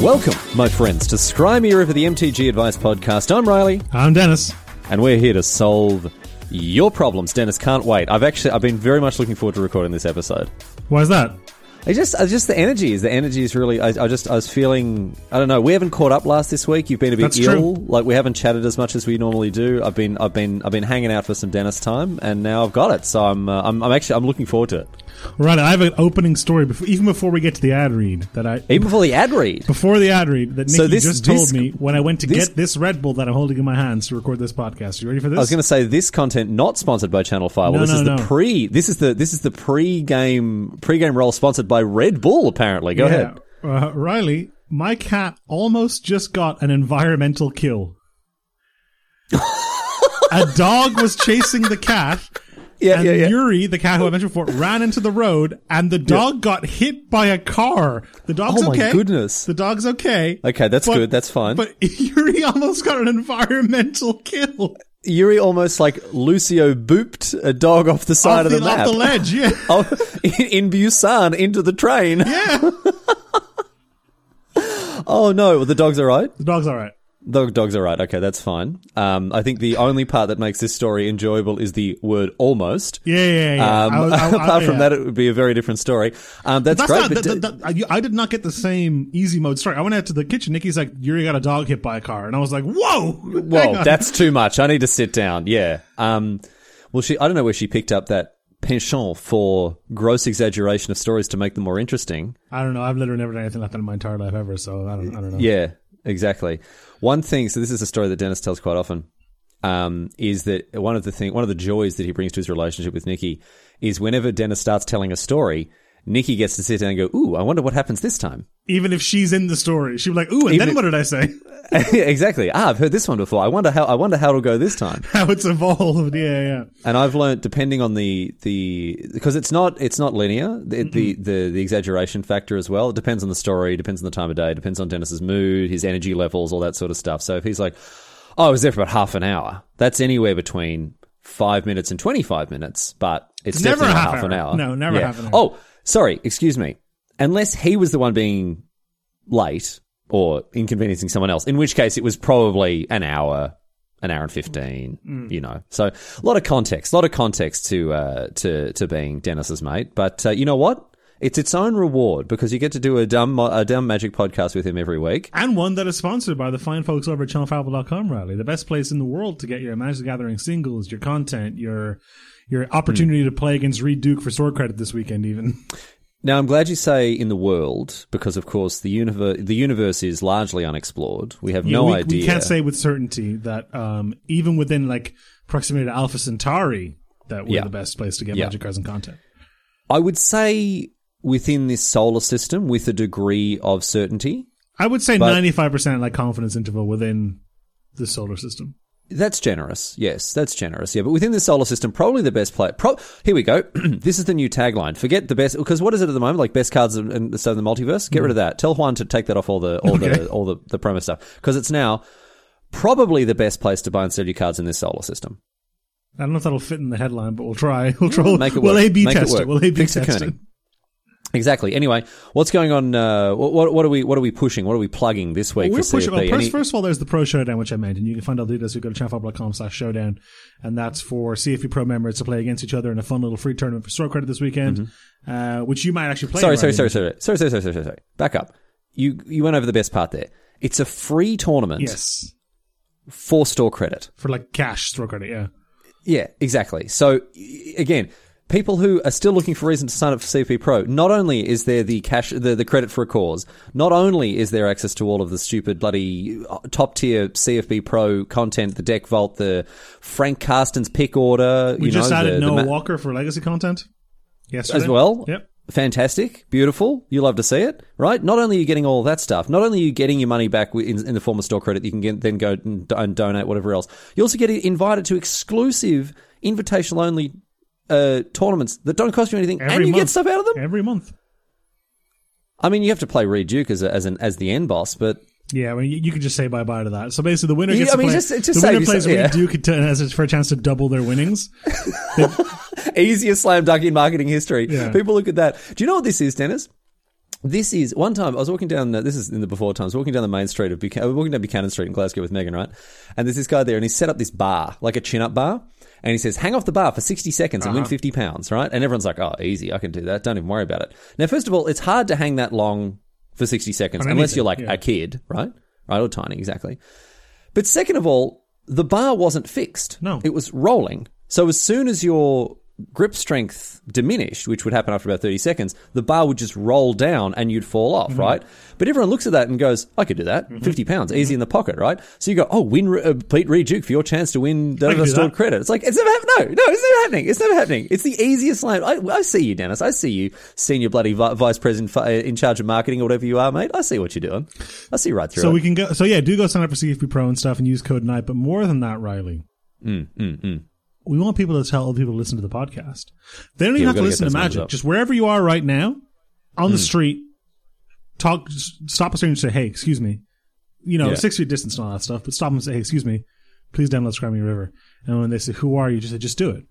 Welcome, my friends, to Scry Era for the MTG Advice Podcast. I'm Riley, I'm Dennis. and we're here to solve your problems. Dennis, can't wait. I've actually, I've been very much looking forward to recording this episode. Why is that? I just, I just the energy is the energy is really. I, I just, I was feeling. I don't know. We haven't caught up last this week. You've been a bit That's ill. true. Like we haven't chatted as much as we normally do. I've been, I've been, I've been hanging out for some Dennis time, and now I've got it. So I'm, uh, I'm, I'm actually, I'm looking forward to it. Right, I have an opening story before, even before we get to the ad read that I Even before the ad read. before the ad read that Nikki So this- just this- told me when I went to this- get this Red Bull that I'm holding in my hands to record this podcast. You ready for this? I was going to say this content not sponsored by Channel Five. Well, No, this no, is the no. pre. This is the this is the pre-game pre-game roll sponsored by Red Bull. Apparently, go ahead. Uh, Riley, my cat almost just got an environmental kill. a dog was chasing the cat. Yeah, and yeah, yeah. Yuri, the cat who I mentioned before, ran into the road, and the dog got hit by a car. The dog's Oh my okay. goodness. The dog's okay. Okay, that's But- good. That's fine. But Yuri almost got an environmental kill Yuri almost like Lucio booped a dog off the side off of the, the, map. off the ledge. Yeah, in, in Busan into the train. yeah. Oh no, well, the dog's all right. The dog's all right. The dog's are right. Okay, that's fine. Um, I think the only part that makes this story enjoyable is the word almost. Yeah, yeah, yeah. Um, I was- I- I- apart from yeah. that, it would be a very different story. Um, that's, That's great. not. but that- d- that- that- I, did not get the same easy mode story. I went out to the kitchen. Nikki's like, "Yuri got a dog hit by a car," and I was like, "Whoa, Whoa, that's too much. I need to sit down. Yeah. Um, well, she, I don't know where she picked up that penchant for gross exaggeration of stories to make them more interesting. I don't know. I've literally never done anything like that in my entire life ever. So I don't. I don't know. Yeah, exactly. One thing, so this is a story that Dennis tells quite often, um, is that one of the thing, one of the joys that he brings to his relationship with Nikki is whenever Dennis starts telling a story, Nikki gets to sit down and go, "Ooh, I wonder what happens this time." Even if she's in the story, she'd be like, "Ooh," and Even then if- what did I say? exactly. Ah, I've heard this one before. I wonder how. I wonder how it'll go this time. How it's evolved. Yeah, yeah. And I've learned depending on the the because it's not it's not linear the, the the the exaggeration factor as well. It depends on the story, depends on the time of day, depends on Dennis's mood, his energy levels, all that sort of stuff. So if he's like, "Oh, I was there for about half an hour," that's anywhere between five minutes and twenty five minutes, but it's, It's never definitely half half an hour. hour. No, never half an hour. Oh, sorry, excuse me. Unless he was the one being late or inconveniencing someone else, in which case it was probably an hour, an hour and fifteen. Mm. You know, so a lot of context, a lot of context to uh, to to being Dennis's mate. But uh, you know what? It's its own reward because you get to do a dumb a dumb magic podcast with him every week. And one that is sponsored by the fine folks over at channelfireball.com, Riley. The best place in the world to get your Magic Gathering singles, your content, your your opportunity Hmm. to play against Reid Duke for sword credit this weekend, even. Now, I'm glad you say in the world because, of course, the universe the universe is largely unexplored. We have Yeah, no we, idea. We can't say with certainty that um, even within like proximity to Alpha Centauri, that we're Yeah. the best place to get Yeah. Magic cards and content. I would say within this solar system, with a degree of certainty, I would say ninety five percent like confidence interval within the solar system. That's generous. Yes, that's generous. Yeah, but within the solar system, probably the best play. Pro- Here we go. this is the new tagline. Forget the best because what is it at the moment? Like best cards and, stuff in the multiverse. Get rid of mm. that. Tell Juan to take that off all the all Okay. the all the, the promo stuff because it's now probably the best place to buy and sell your cards in this solar system. I don't know if that'll fit in the headline, but we'll try. We'll try. Make it we'll. A B Make test it. work. We'll A B Fix test it. Exactly. Anyway, what's going on? Uh, what, what are we what are we pushing? What are we plugging this week We're for pushing. Well, first, first of all, there's the Pro Showdown, which I mentioned. You can find all the details you go to channelfireball.com slash showdown. And that's for CFB Pro members to play against each other in a fun little free tournament for store credit this weekend, uh, which you might actually play. Mm-hmm. sorry, sorry, sorry, sorry, sorry, sorry, sorry, sorry, sorry, sorry. Back up. You you went over the best part there. It's a free tournament Yes. for store credit. For like cash store credit, yeah. Yeah, exactly. So again, people who are still looking for reason to sign up for CFB Pro, not only is there the cash, the, the credit for a cause, not only is there access to all of the stupid bloody uh, top tier CFB Pro content, the deck vault, the Frank Karsten's pick order, We you just know, added the, the Noah ma- Walker for legacy content. Yes. as well. Yep. Fantastic, beautiful. You love to see it, right? Not only are you getting all that stuff, not only are you getting your money back in, in the form of store credit, you can get, then go and, and donate whatever else. You also get invited to exclusive, invitational only uh, tournaments that don't cost you anything, Every and you month. get stuff out of them. Every month. I mean, you have to play Reid Duke as a, as an as the end boss, but Yeah, I mean, you, you could just say bye bye to that. So basically, the winner Yeah, gets I mean, play. just- just the winner plays yeah. Reid Duke it for a chance to double their winnings. easiest slam dunk in marketing history. Yeah. People look at that. Do you know what this is, Dennis? This is one time I was walking down. This is in the before times. Walking down the main street of Buchanan, uh, I was walking down Buchanan Street in Glasgow with Megan, right? And there's this guy there, and he's set up this bar, like a chin-up bar, and he says, "Hang off the bar for 60 seconds and win 50 pounds," right? And everyone's like, "Oh, easy, I can do that. Don't even worry about it." Now, first of all, it's hard to hang that long for 60 seconds unless you're like yeah. a kid, right? Right, or tiny, exactly. But second of all, the bar wasn't fixed. No. It was rolling. So as soon as your grip strength diminished, which would happen after about 30 seconds, the bar would just roll down and you'd fall off, right? But everyone looks at that and goes, I could do that. 50 pounds, easy in the pocket, right? So you go, oh, win uh, Pete Reid Duke for your chance to win do stored credit. It's like, it's never happening. No, no, it's never happening. It's never happening. It's the easiest line. I, I see you, Dennis. I see you, senior bloody vi- vice president fi- uh, in charge of marketing or whatever you are, mate. I see what you're doing. I see right through So it. we can go. So yeah, do go sign up for CFB Pro and stuff and use code night. But more than that, Riley, Mm, we want people to tell other people to listen to the podcast. They don't even Yeah, have to listen to Magic. Just wherever you are right now, on Mm. the street, talk. Stop a stranger and say, "Hey, excuse me." You know, Yeah. six feet distance and all that stuff. But stop them and say, "Hey, excuse me, please download Scry Me a River." And when they say, "Who are you?" Just say, "Just do it."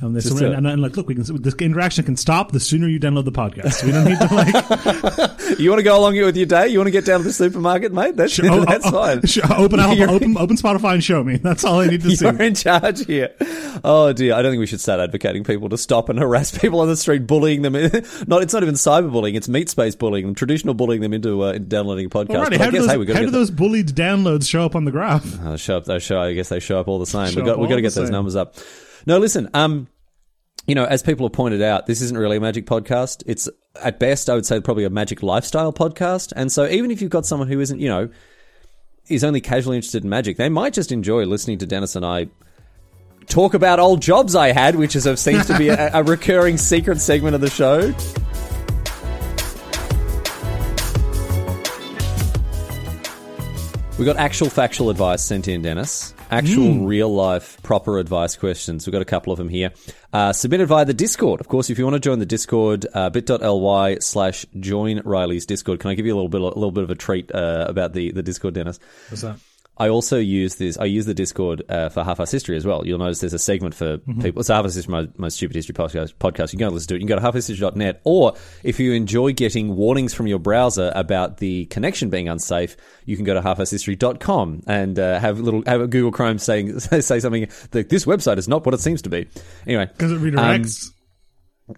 And, they Just say, do it. and, and like, look, we can. This interaction can stop the sooner you download the podcast. We don't need to like You want to go along with your day? You want to get down to the supermarket, mate? That's, oh, that's oh, fine. oh, open, Apple, open, open Spotify and show me. That's all I need to see. You're in charge here. Oh dear, I don't think we should start advocating people to stop and harass people on the street, bullying them. not, it's not even cyberbullying; it's meat space bullying them, traditional bullying them into uh, downloading a podcast. Alrighty, how do guess, those, hey, how do get those bullied downloads show up on the graph? uh, show up. They show. I guess they show up all the same. Show We got we got to get those same. numbers up. No, listen. Um, you know, as people have pointed out, this isn't really a magic podcast. It's at best, I would say, probably a magic lifestyle podcast. And so, even if you've got someone who isn't, you know, is only casually interested in magic, they might just enjoy listening to Dennis and I talk about old jobs I had, which is seems to be a, a recurring secret segment of the show. We got actual factual advice sent in, Dennis. Actual real life proper advice questions. We've got a couple of them here. Uh, submitted via the Discord. Of course, if you want to join the Discord, uh, bit.ly slash join Riley's Discord. Can I give you a little bit, a little bit of a treat uh, about the, the Discord, Dennis? What's that? I also use this. I use the Discord uh, for Half Ass History as well. You'll notice there's a segment for people. It's Half Ass History, my, my stupid history podcast. podcast. You can go and listen to it. You can go to halfasshistory.net. Or if you enjoy getting warnings from your browser about the connection being unsafe, you can go to halfasshistory.com and uh, have a little have a Google Chrome saying say something that this website is not what it seems to be. Anyway, Because it Um, redirects.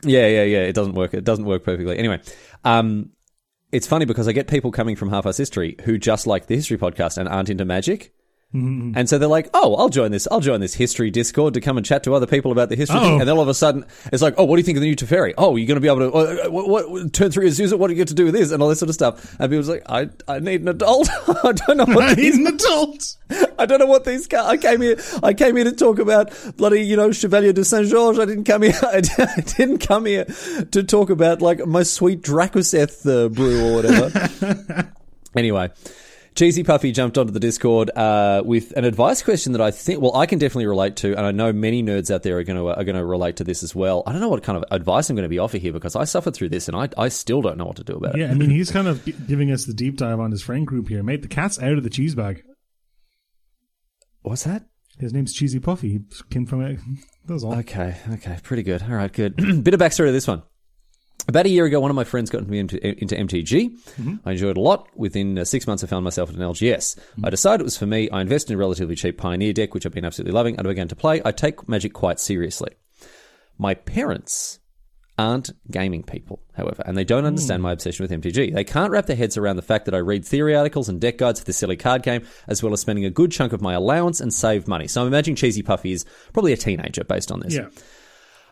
yeah, yeah, yeah. It doesn't work. It doesn't work perfectly. Anyway, um, it's funny because I get people coming from Half Ass History who just like the history podcast and aren't into magic. And so they're like, "Oh, I'll join this. I'll join this history Discord to come and chat to other people about the history." Oh. And then all of a sudden, it's like, "Oh, what do you think of the new Teferi? Oh, you're going to be able to uh, what, what, what, turn through Azusa? What do you get to do with this?" And all this sort of stuff. And people's like, "I I need an adult. I don't know what He's these an adult. I don't know what these. Ca- I came here. I came here to talk about bloody, you know, Chevalier de Saint Georges. I didn't come here. I didn't come here to talk about like my sweet Drakuseth uh, brew or whatever. anyway. Cheesy Puffy jumped onto the Discord uh, with an advice question that I think, well, I can definitely relate to, and I know many nerds out there are going to are going to relate to this as well. I don't know what kind of advice I'm going to be offered here because I suffered through this, and I I still don't know what to do about it. Yeah, I mean, he's kind of giving us the deep dive on his friend group here. Mate, the cat's out of the cheese bag. What's that? His name's Cheesy Puffy. He came from it. That was all. Okay, okay, pretty good. All right, good. Bit of backstory to this one. About a year ago, one of my friends got me into, into MTG. Mm-hmm. I enjoyed it a lot. Within uh, six months, I found myself at an LGS. Mm-hmm. I decided it was for me. I invested in a relatively cheap Pioneer deck, which I've been absolutely loving, and I began to play. I take Magic quite seriously. My parents aren't gaming people, however, and they don't understand mm. my obsession with MTG. They can't wrap their heads around the fact that I read theory articles and deck guides for this silly card game, as well as spending a good chunk of my allowance and save money. So I'm imagining Cheesy Puffy is probably a teenager based on this. Yeah.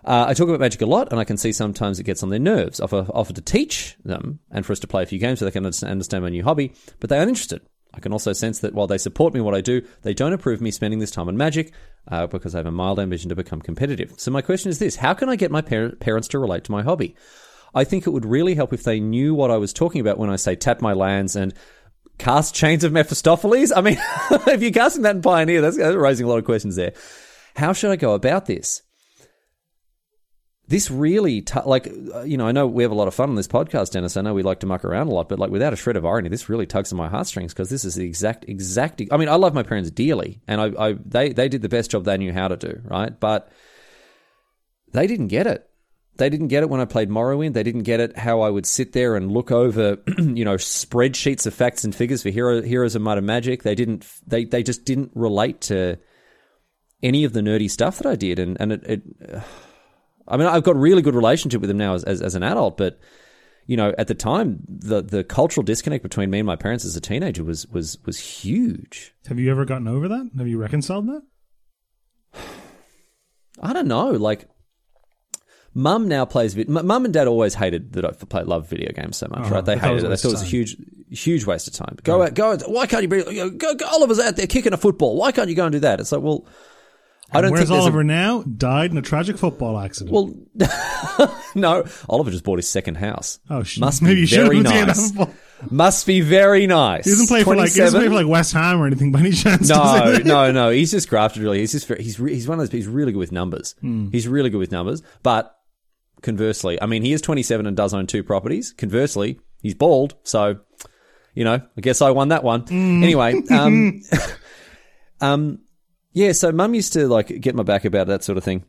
Uh, I talk about Magic a lot, and I can see sometimes it gets on their nerves. I offer, offer to teach them and for us to play a few games so they can understand my new hobby, but they aren't interested. I can also sense that while they support me in what I do, they don't approve me spending this time on Magic uh, because I have a mild ambition to become competitive. So my question is this: How can I get my par- parents to relate to my hobby? I think it would really help if they knew what I was talking about when I say tap my lands and cast Chains of Mephistopheles. I mean, if you're casting that in Pioneer, that's that's raising a lot of questions there. How should I go about this? This really t- like uh, you know I know we have a lot of fun on this podcast, Dennis. I know we like to muck around a lot, but like without a shred of irony, this really tugs at my heartstrings because this is the exact exact. I mean, I love my parents dearly, and I, I they they did the best job they knew how to do, right? But they didn't get it. They didn't get it when I played Morrowind. They didn't get it how I would sit there and look over, you know, spreadsheets of facts and figures for Hero, Heroes of Might and Magic. They didn't. They they just didn't relate to any of the nerdy stuff that I did, and and it. it I mean, I've got a really good relationship with them now as, as, as an adult, but you know, at the time, the the cultural disconnect between me and my parents as a teenager was was was huge. Have you ever gotten over that? Have you reconciled that? I don't know. Like, mum now plays. Vid- mum and dad always hated that I play, love video games so much, Oh, right? They they thought it hated it. They thought it was a huge, huge waste of time. Go out, go. Out, why can't you be? Go, go, Oliver's out there kicking a football. Why can't you go and do that? It's like, well, I don't Where's think there's a- Oliver now? Died in a tragic football accident. well, no. Oliver just bought his second house. oh, sh- must maybe be very nice. Must be very nice. He doesn't play for like he doesn't play for like West Ham or anything by any chance. No, no, no. He's just grafted. Really, he's just very- he's re- he's one of those. He's really good with numbers. Hmm. He's really good with numbers. But conversely, I mean, he is 27 and does own two properties. Conversely, he's bald, so you know, I guess I won that one. Hmm. Anyway, um, um, yeah. So mum used to like get my back about that sort of thing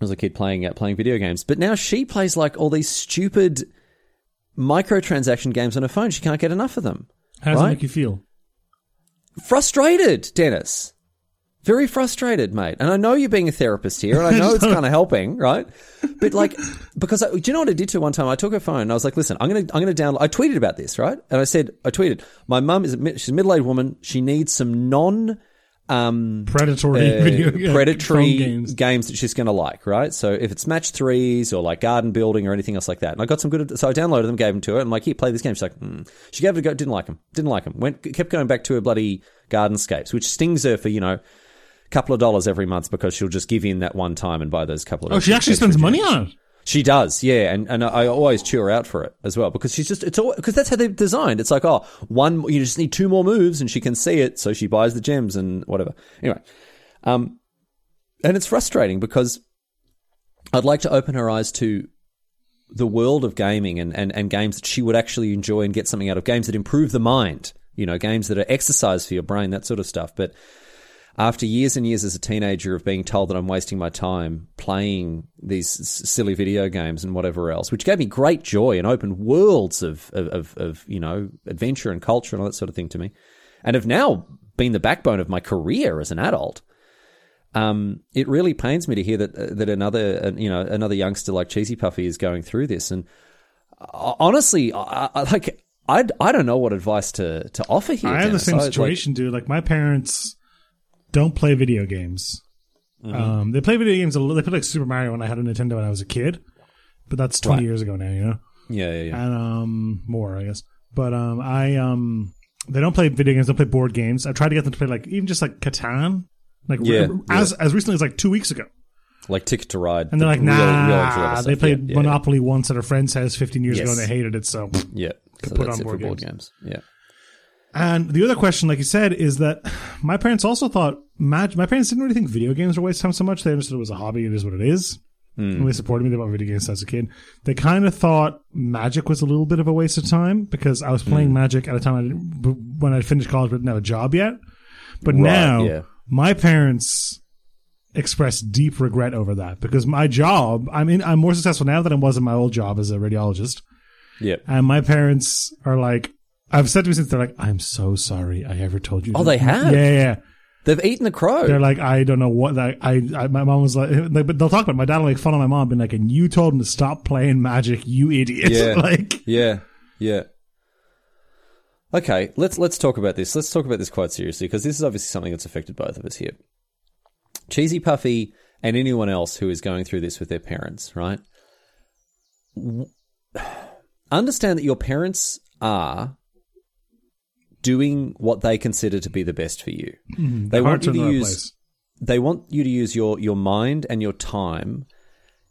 as a kid playing uh, playing video games, but now she plays like all these stupid microtransaction games on her phone. She can't get enough of them. How does Right? it make you feel? frustrated, Dennis. Very frustrated, mate. And I know you're being a therapist here, and I know it's kind of helping, right? But like, because I, do you know what I did to her one time? I took her phone and I was like, "Listen, I'm gonna, I'm gonna download." I tweeted about this, right? And I said, I tweeted, "My mum is a, she's a middle-aged woman. She needs some non." Um, Predatory uh, video predatory games. games. that she's going to like, right? So if it's match threes or like garden building or anything else like that, and I got some good, so I downloaded them, gave them to her, and I'm like, here, play this game. She's like, mm. she gave it a go, didn't like them, didn't like them, went, kept going back to her bloody gardenscapes, which stings her for you know a couple of dollars every month because she'll just give in that one time and buy those couple of. Oh, she actually spends money on it. She does, yeah, and and I always chew her out for it as well because she's just it's all because that's how they've designed. It's like oh, one you just need two more moves and she can see it, so she buys the gems and whatever. Anyway, um, and it's frustrating because I'd like to open her eyes to the world of gaming and, and, and games that she would actually enjoy and get something out of games that improve the mind, you know, games that are exercise for your brain, that sort of stuff. But after years and years as a teenager of being told that I'm wasting my time playing these s- silly video games and whatever else, which gave me great joy and opened worlds of, of, of, of, you know, adventure and culture and all that sort of thing to me, and have now been the backbone of my career as an adult. Um, it really pains me to hear that uh, that another uh, you know another youngster like Cheesy Puffy is going through this, and uh, honestly, I, I, like I, I don't know what advice to, to offer here. I have the Dennis. same I, like- situation, dude. Like my parents don't play video games. Mm-hmm. Um, they play video games a little. They played like Super Mario when I had a Nintendo when I was a kid, but that's twenty Right. years ago now. You know, yeah, yeah, yeah. and um, more I guess. But um, I um, they don't play video games. They play board games. I tried to get them to play like even just like Catan, like Yeah, as as recently as like two weeks ago. like Ticket to Ride, And they're like, real- nah. real they played yeah, yeah, Monopoly once at a friend's house 15 years ago and they hated it. So, Yeah, so put that's on it board for board games. games. Yeah, and the other question, like you said, is that my parents also thought mag- my parents didn't really think video games were a waste of time so much. They understood it was a hobby. It is what it is. Hmm. And they supported me. They bought video games as a kid. They kind of thought Magic was a little bit of a waste of time because I was hmm. playing Magic at a time I didn't, when I finished college, but didn't have a job yet. But Right, now, yeah. my parents express deep regret over that because my job, I mean, I'm more successful now than I was in my old job as a radiologist. yeah. And my parents are like, I've said to me since they're like, I'm so sorry I ever told you. Oh, they have? Yeah, yeah. yeah. They've eaten the crow. They're like, I don't know what that. I, I my mom was like, they, but they'll talk about. It. My dad will like follow my mom, being like, and you told him to stop playing magic, you idiot. Yeah. like, Yeah, yeah. Okay, let's let's talk about this. Let's talk about this quite seriously because this is obviously something that's affected both of us here. Cheesy Puffy and anyone else who is going through this with their parents, right? Understand that your parents are doing what they consider to be the best for you. They want you to use place. they want you to use your your mind and your time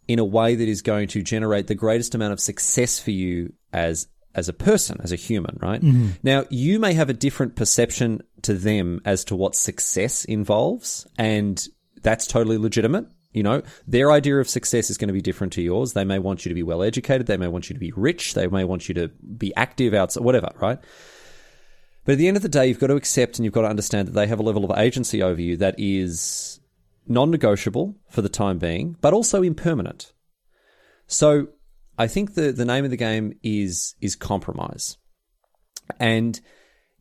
in a way that is going to generate the greatest amount of success for you as as a person, as a human, right? Now, you may have a different perception to them as to what success involves, and that's totally legitimate. You know, their idea of success is going to be different to yours. They may want you to be well educated. They may want you to be rich. They may want you to be active outside, whatever, right? But at the end of the day, you've got to accept and you've got to understand that they have a level of agency over you that is non negotiable for the time being, but also impermanent. So I think the the name of the game is is compromise, and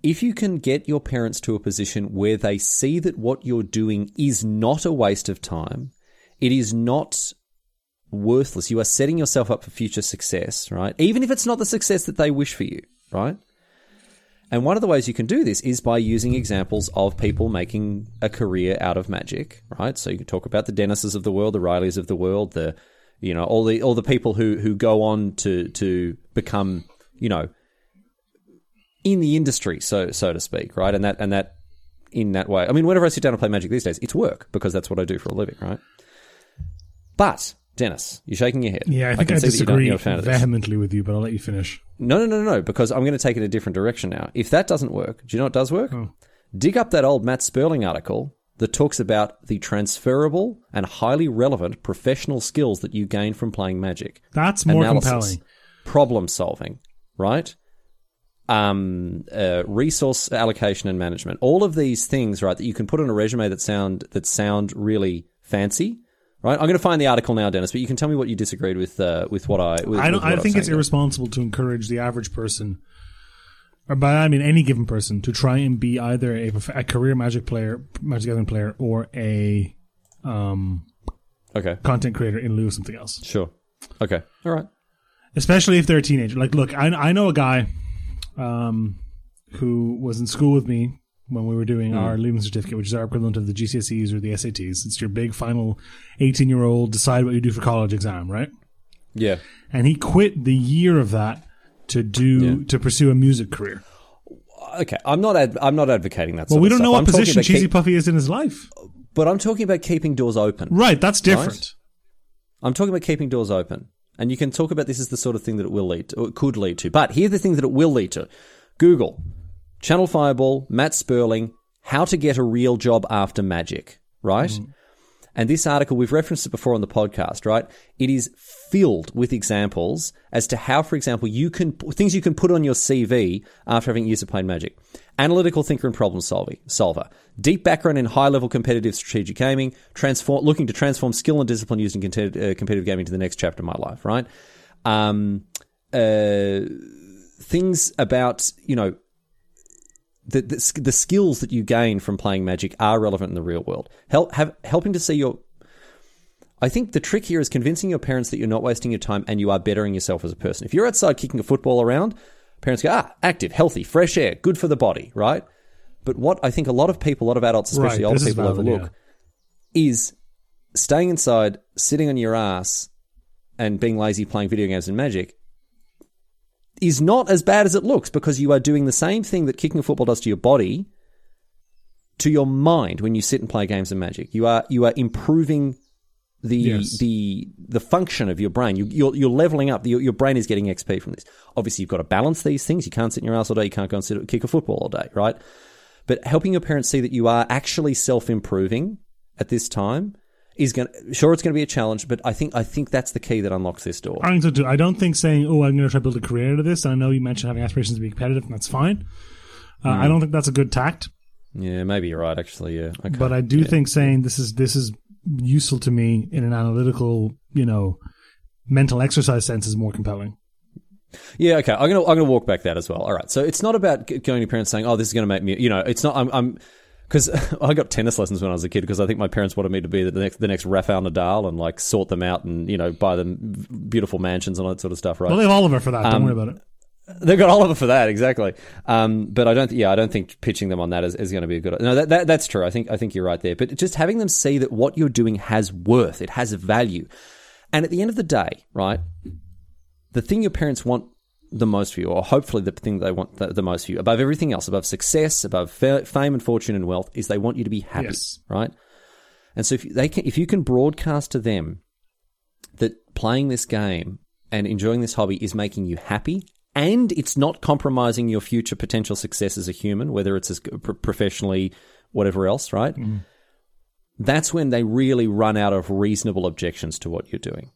if you can get your parents to a position where they see that what you're doing is not a waste of time, it is not worthless. You are setting yourself up for future success, right? Even if it's not the success that they wish for you, right? And one of the ways you can do this is by using examples of people making a career out of magic, right? So you can talk about the Dennises of the world, the Rileys of the world, the you know all the all the people who who go on to to become you know in the industry, so so to speak, right? And that and that in that way. I mean, whenever I sit down and play Magic these days, it's work because that's what I do for a living, right? But Dennis, you're shaking your head. Yeah, I think I, can see that you don't- disagree you're a fan of this. vehemently with you, but I'll let you finish. No, no, no, no, no, because I'm going to take it a different direction now. If that doesn't work, do you know what does work? Oh. Dig up that old Matt Sperling article that talks about the transferable and highly relevant professional skills that you gain from playing Magic. That's more Analysis, compelling. problem solving, right? Um, uh, resource allocation and management. All of these things, right, that you can put on a resume that sound that sound really fancy, right? I'm going to find the article now, Dennis, but you can tell me what you disagreed with uh, with what I. With, I don't. I think it's there. irresponsible to encourage the average person, or by I mean any given person, to try and be either a, a career Magic player, Magic Gathering player, or a um, Okay. content creator in lieu of something else. Sure. Okay. All right. Especially if they're a teenager. Like, look, I I know a guy, um, who was in school with me when we were doing hmm. our leaving certificate, which is our equivalent of the GCSEs or the SATs. It's your big final eighteen year old decide what you do for college exam, right? Yeah. and he quit the year of that to do Yeah. to pursue a music career. Okay. I'm not. Ad- I'm not advocating that. Well, we don't know what I'm position Cheesy keep- Puffy is in his life. but I'm talking about keeping doors open. Right, that's different. I'm talking about keeping doors open. And you can talk about this as the sort of thing that it will lead to, or it could lead to. But here are the things that it will lead to. Google, Channel Fireball, Matt Sperling, how to get a real job after magic, right? And this article, we've referenced it before on the podcast, right? It is filled with examples as to how, for example, you can, things you can put on your CV after having years of playing magic. Analytical thinker and problem solving, solver. Deep background in high level competitive strategic gaming, transform, looking to transform skill and discipline used in competitive, uh, competitive gaming to the next chapter of my life, right? Um, uh, things about, you know, the, the the skills that you gain from playing Magic are relevant in the real world. Help have helping to see your. I think the trick here is convincing your parents that you're not wasting your time and you are bettering yourself as a person. If you're outside kicking a football around, parents go, ah, active, healthy, fresh air, good for the body, right? But what I think a lot of people, a lot of adults, especially Right, older people, valid, overlook is staying inside, sitting on your ass, and being lazy playing video games and Magic is not as bad as it looks because you are doing the same thing that kicking a football does to your body to your mind when you sit and play games of magic. You are you are improving the Yes. the the function of your brain. You, you're you're leveling up. Your, your brain is getting XP from this. Obviously, you've got to balance these things. You can't sit in your ass all day. You can't go and sit kick a football all day, right? But helping your parents see that you are actually self improving at this time is going. to Sure, it's going to be a challenge, but I think I think that's the key that unlocks this door. I think so too. I don't think saying, "Oh, I'm going to try to build a career out of this." I know you mentioned having aspirations to be competitive, and that's fine. Uh, Hmm. I don't think that's a good tact, Yeah, maybe you're right. Actually, yeah. Okay. but I do think saying this is this is useful to me in an analytical, you know, mental exercise sense is more compelling. Yeah, okay. I'm gonna I'm gonna walk back that as well. All right. So it's not about going to your parents saying, "Oh, this is gonna make me," you know. It's not. I'm. I'm because I got tennis lessons when I was a kid because I think my parents wanted me to be the next the next Rafael Nadal and like sort them out and you know buy them beautiful mansions and all that sort of stuff. Right. Well, they have Oliver for that. Um, don't worry about it. They've got Oliver for that, exactly. Um, but I don't, yeah, I don't think pitching them on that is, is going to be a good. No, that, that that's true. I think I think you're right there. But just having them see that what you're doing has worth, it has value, and at the end of the day, right, the thing your parents want the most for you, or hopefully the thing they want the, the most for you, above everything else, above success, above fa- fame and fortune and wealth, is they want you to be happy, Yes. right? And so if they can, if you can broadcast to them that playing this game and enjoying this hobby is making you happy and it's not compromising your future potential success as a human, whether it's as professionally, whatever else, right? Mm. That's when they really run out of reasonable objections to what you're doing.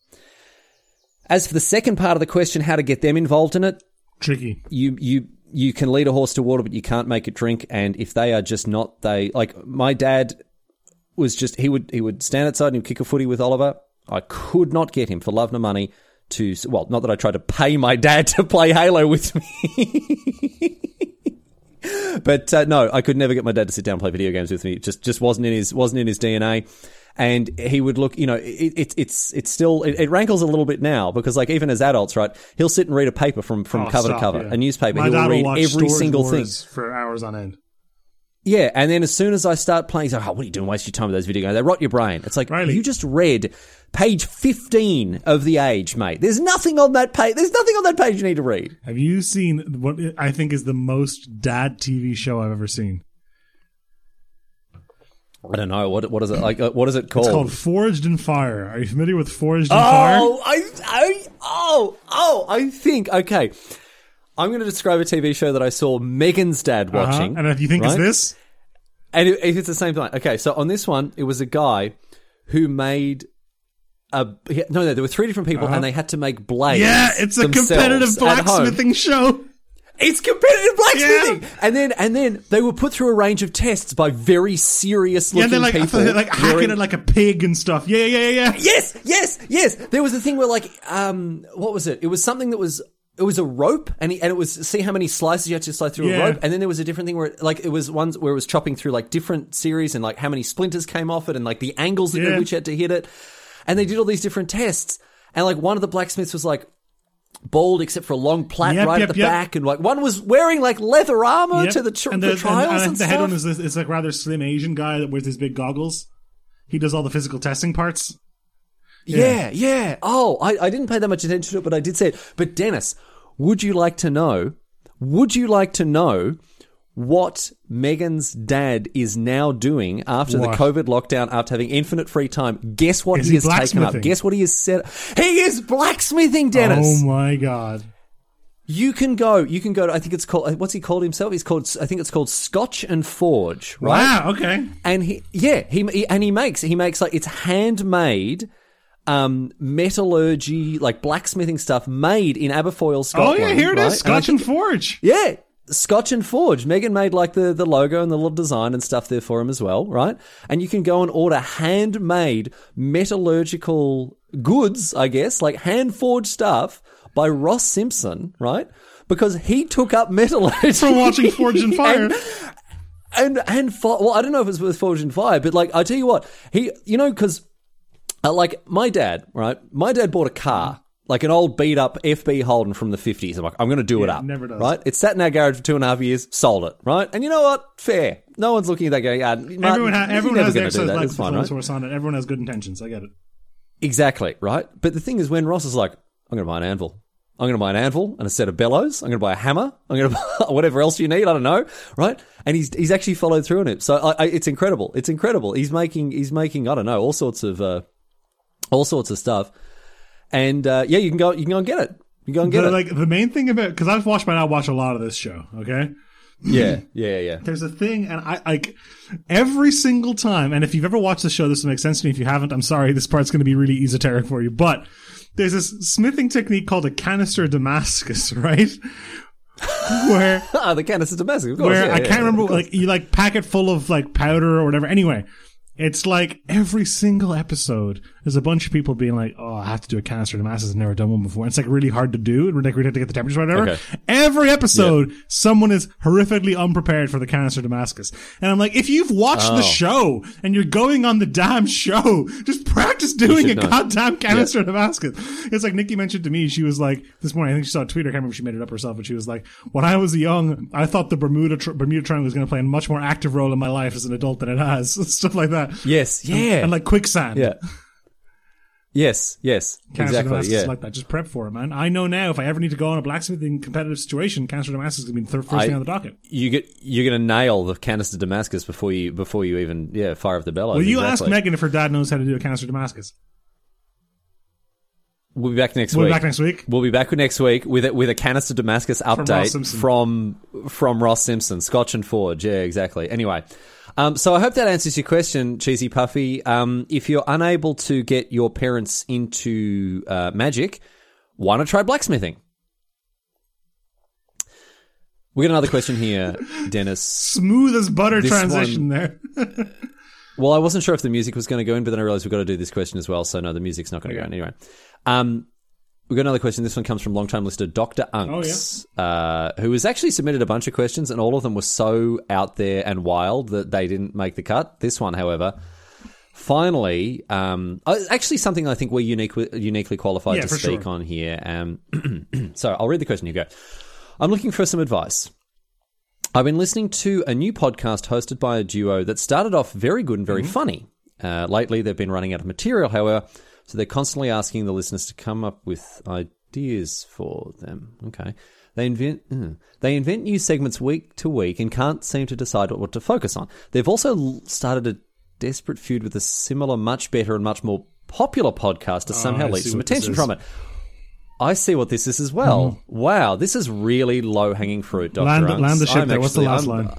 As for the second part of the question, how to get them involved in it, Tricky. you you you can lead a horse to water, but you can't make it drink. And if they are just not they like my dad was just he would he would stand outside and he'd kick a footy with Oliver. I could not get him for love nor money to well, not that I tried to pay my dad to play Halo with me. but uh, no, I could never get my dad to sit down and play video games with me. It just just wasn't in his wasn't in his DNA. And he would look, you know, it, it, it's it's still it, it, rankles a little bit now because like even as adults, right? He'll sit and read a paper from from Oh, cover stop, to cover, yeah. a newspaper. My He'll read every single thing. For hours on end. Yeah, and then as soon as I start playing, he's like, "Oh, what are you doing? Waste your time with those video games. They rot your brain." It's like Riley. you just read page fifteen of the Age, mate. There's nothing on that page. There's nothing on that page you need to read. Have you seen what I think is the most dad TV show I've ever seen? I don't know what what is it like. uh, What is it called? It's called Forged in Fire. Are you familiar with Forged in Fire? oh, I, I, oh, oh, I think okay. I'm going to describe a TV show that I saw Megan's dad watching, Uh-huh. watching. And if you think it's this, And it, it's the same thing. Okay, so on this one, it was a guy who made a no, no. There were three different people, and they had to make blades. Uh-huh. yeah, it's a competitive blacksmithing show. It's competitive blacksmithing, and then and then they were put through a range of tests by very serious Yeah, looking they're like people. they're like hacking wearing- it like a pig and stuff. Yeah, yeah, yeah, yeah. Yes, yes, yes. There was a thing where like um what was it? It was something that was it was a rope and he, and it was see how many slices you had to slice through Yeah. a rope and then there was a different thing where like it was ones where it was chopping through like different series and like how many splinters came off it and like the angles at which you had to hit it. And they did all these different tests and like one of the blacksmiths was like bald except for a long plait Yep, right yep, at the yep. back and like one was wearing like leather armor to the, tr- and the, the, trials and, and, and the head one is this, like rather slim Asian guy that wears these big goggles. He does all the physical testing parts. Yeah, yeah. Oh, I, I didn't pay that much attention to it, but I did see it. But Dennis, would you like to know? Would you like to know what Megan's dad is now doing after What? the COVID lockdown, after having infinite free time? Guess what Is he he has taken up? Guess what he has set? He is blacksmithing, Dennis. Oh my god! You can go. You can go to. I think it's called. What's he called himself? He's called. I think it's called Scotch and Forge. Right Wow. Okay. and he yeah he, he and he makes he makes like it's handmade um metallurgy like blacksmithing stuff made in Aberfoyle scotch Oh yeah, here it is. right? And I Scotch think- and Forge. yeah Scotch and Forge. Megan made like the, the logo and the little design and stuff there for him as well, right? And you can go and order handmade metallurgical goods, I guess, like hand forged stuff by Ross Simpson, right? Because he took up metallurgy For watching Forge and Fire. and, and and fi- well, I don't know if it's with Forged in Fire, but like I tell you what, he you know because uh, like my dad, right? My dad bought a car. Like an old beat up FB Holden from the 50s. I'm like, I'm going to do it up. never does. Right? It's sat in our garage for two and a half years, sold it. Right? And you know what? Fair. No one's looking at that going, ah, Martin, everyone ha- everyone has gonna their do exercise like fine, right? horse on it. Everyone has good intentions. I get it. Exactly, right? But the thing is, when Ross is like, I'm going to buy an anvil. I'm going to buy an anvil and a set of bellows. I'm going to buy a hammer. I'm going to buy whatever else you need. I don't know, right? And he's he's actually followed through on it. So I, I, it's incredible. It's incredible. He's making he's making I don't know all sorts of uh, all sorts of stuff. And uh, yeah, you can go you can go and get it. You can go and get But it. like the main thing about because I've watched my dad watch a lot of this show. Okay. yeah, yeah, yeah. There's a thing, and I like every single time. And if you've ever watched the show, this will make sense to me. If you haven't, I'm sorry. This part's going to be really esoteric for you. But there's this smithing technique called a canister Damascus, right? Where Ah, the canister Damascus. Of course. where yeah, I yeah, can't yeah, remember, like you like pack it full of like powder or whatever. Anyway, it's like every single episode, there's a bunch of people being like, "Oh, I have to do a canister Damascus. I've never done one before." It's like really hard to do. Like we have to get the temperature, right. whatever. Okay. Every episode, someone is horrifically unprepared for the canister Damascus, and I'm like, if you've watched Oh. the show and you're going on the damn show, just practice doing a know. goddamn canister Damascus. It's like Nikki mentioned to me, she was like this morning. I think she saw a tweet. I can't remember if she made it up herself, but she was like, "When I was young, I thought the Bermuda tr- Bermuda Triangle was going to play a much more active role in my life as an adult than it has." Stuff like that. yes, yeah, And like quicksand. yeah. Yes, yes, Canister exactly. Damascus Yeah, is like that. Just prep for it, man. I know now if I ever need to go on a blacksmithing competitive situation, Canister Damascus is going to be the first I- thing on the docket. you get you're going to nail the canister Damascus before you before you even yeah fire up the bellows. Well, you exactly. ask Megan if her dad knows how to do a canister Damascus. We'll be back next week. We'll be back next week. We'll be back next week with a, with a canister Damascus Ross update Simpson. from from Ross Simpson, Scotch and Forge. Yeah, exactly. Anyway, um, so I hope that answers your question, Cheesy Puffy. Um, if you're unable to get your parents into uh, magic, why not try blacksmithing? We got another question here, Dennis. Smooth as butter This transition there. Well, I wasn't sure if the music was going to go in, but then I realized we've got to do this question as well. So no, the music's not going to go in anyway. Um, We've got another question. This one comes from long-time listener Dr. Unks, uh, who has actually submitted a bunch of questions, and all of them were so out there and wild that they didn't make the cut. This one, however, finally, um, uh, actually something I think we're unique, uniquely qualified Yeah, to speak sure. on here. Um, so I'll read the question. You go. I'm looking for some advice. I've been listening to a new podcast hosted by a duo that started off very good and very funny. Uh, lately, they've been running out of material, however, so they're constantly asking the listeners to come up with ideas for them. Okay. They invent mm. they invent new segments week to week and can't seem to decide what to focus on. They've also started a desperate feud with a similar, much better and much more popular podcast to somehow I leech some attention from it. I see what this is as well. Wow, this is really low hanging fruit, Doctor. Land- Unks. land the ship there. What's the last I'm- line?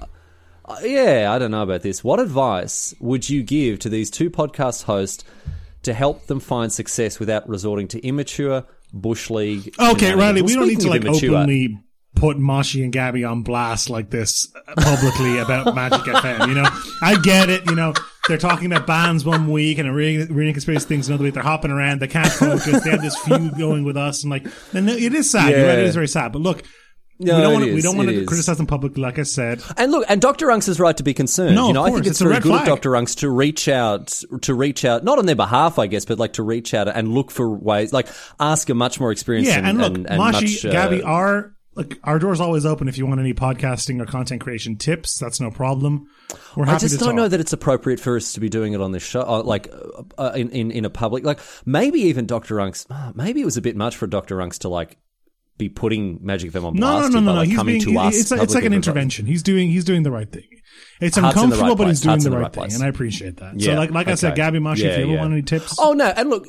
uh, yeah, I don't know about this. What advice would you give to these two podcast hosts to help them find success without resorting to immature bush league? Okay. Riley, we don't need to like immature- openly put Moshi and Gabby on blast like this uh, publicly about Magic FM. You know, I get it. You know, they're talking about bands one week and reading, reading conspiracy things another week. They're hopping around. They can't focus. they have this feud going with us, and like, and it is sad. You're right, it Yeah. is very sad. But look, No, we don't want to, we don't want to criticize them publicly. Like I said, And look, and Dr. Unks is right to be concerned. No, you know, of I think course, it's, it's a very good of flag. Dr. Unks to reach out, to reach out, not on their behalf, I guess, but like to reach out and look for ways, like ask a much more experienced yeah. and, And look, and, and Moshi, much, uh, Gabby, our like our door's always open if you want any podcasting or content creation tips. That's no problem. We're happy I just don't talk. know that it's appropriate for us to be doing it on this show, uh, like uh, uh, in, in in a public, like maybe even Dr. Unks. uh, Maybe it was a bit much for Dr. Unks to like be putting Magic FM on No, blast no, no, no, no. like He's coming being, to us. it's, like- it's like an intervention. He's doing, he's doing the right thing. It's Heart's uncomfortable, right but he's doing Heart's the right right thing, and I appreciate that. Yeah, so, like, like I said. Gabby Moshi, Yeah, if you ever yeah. want any tips, Oh no, and look,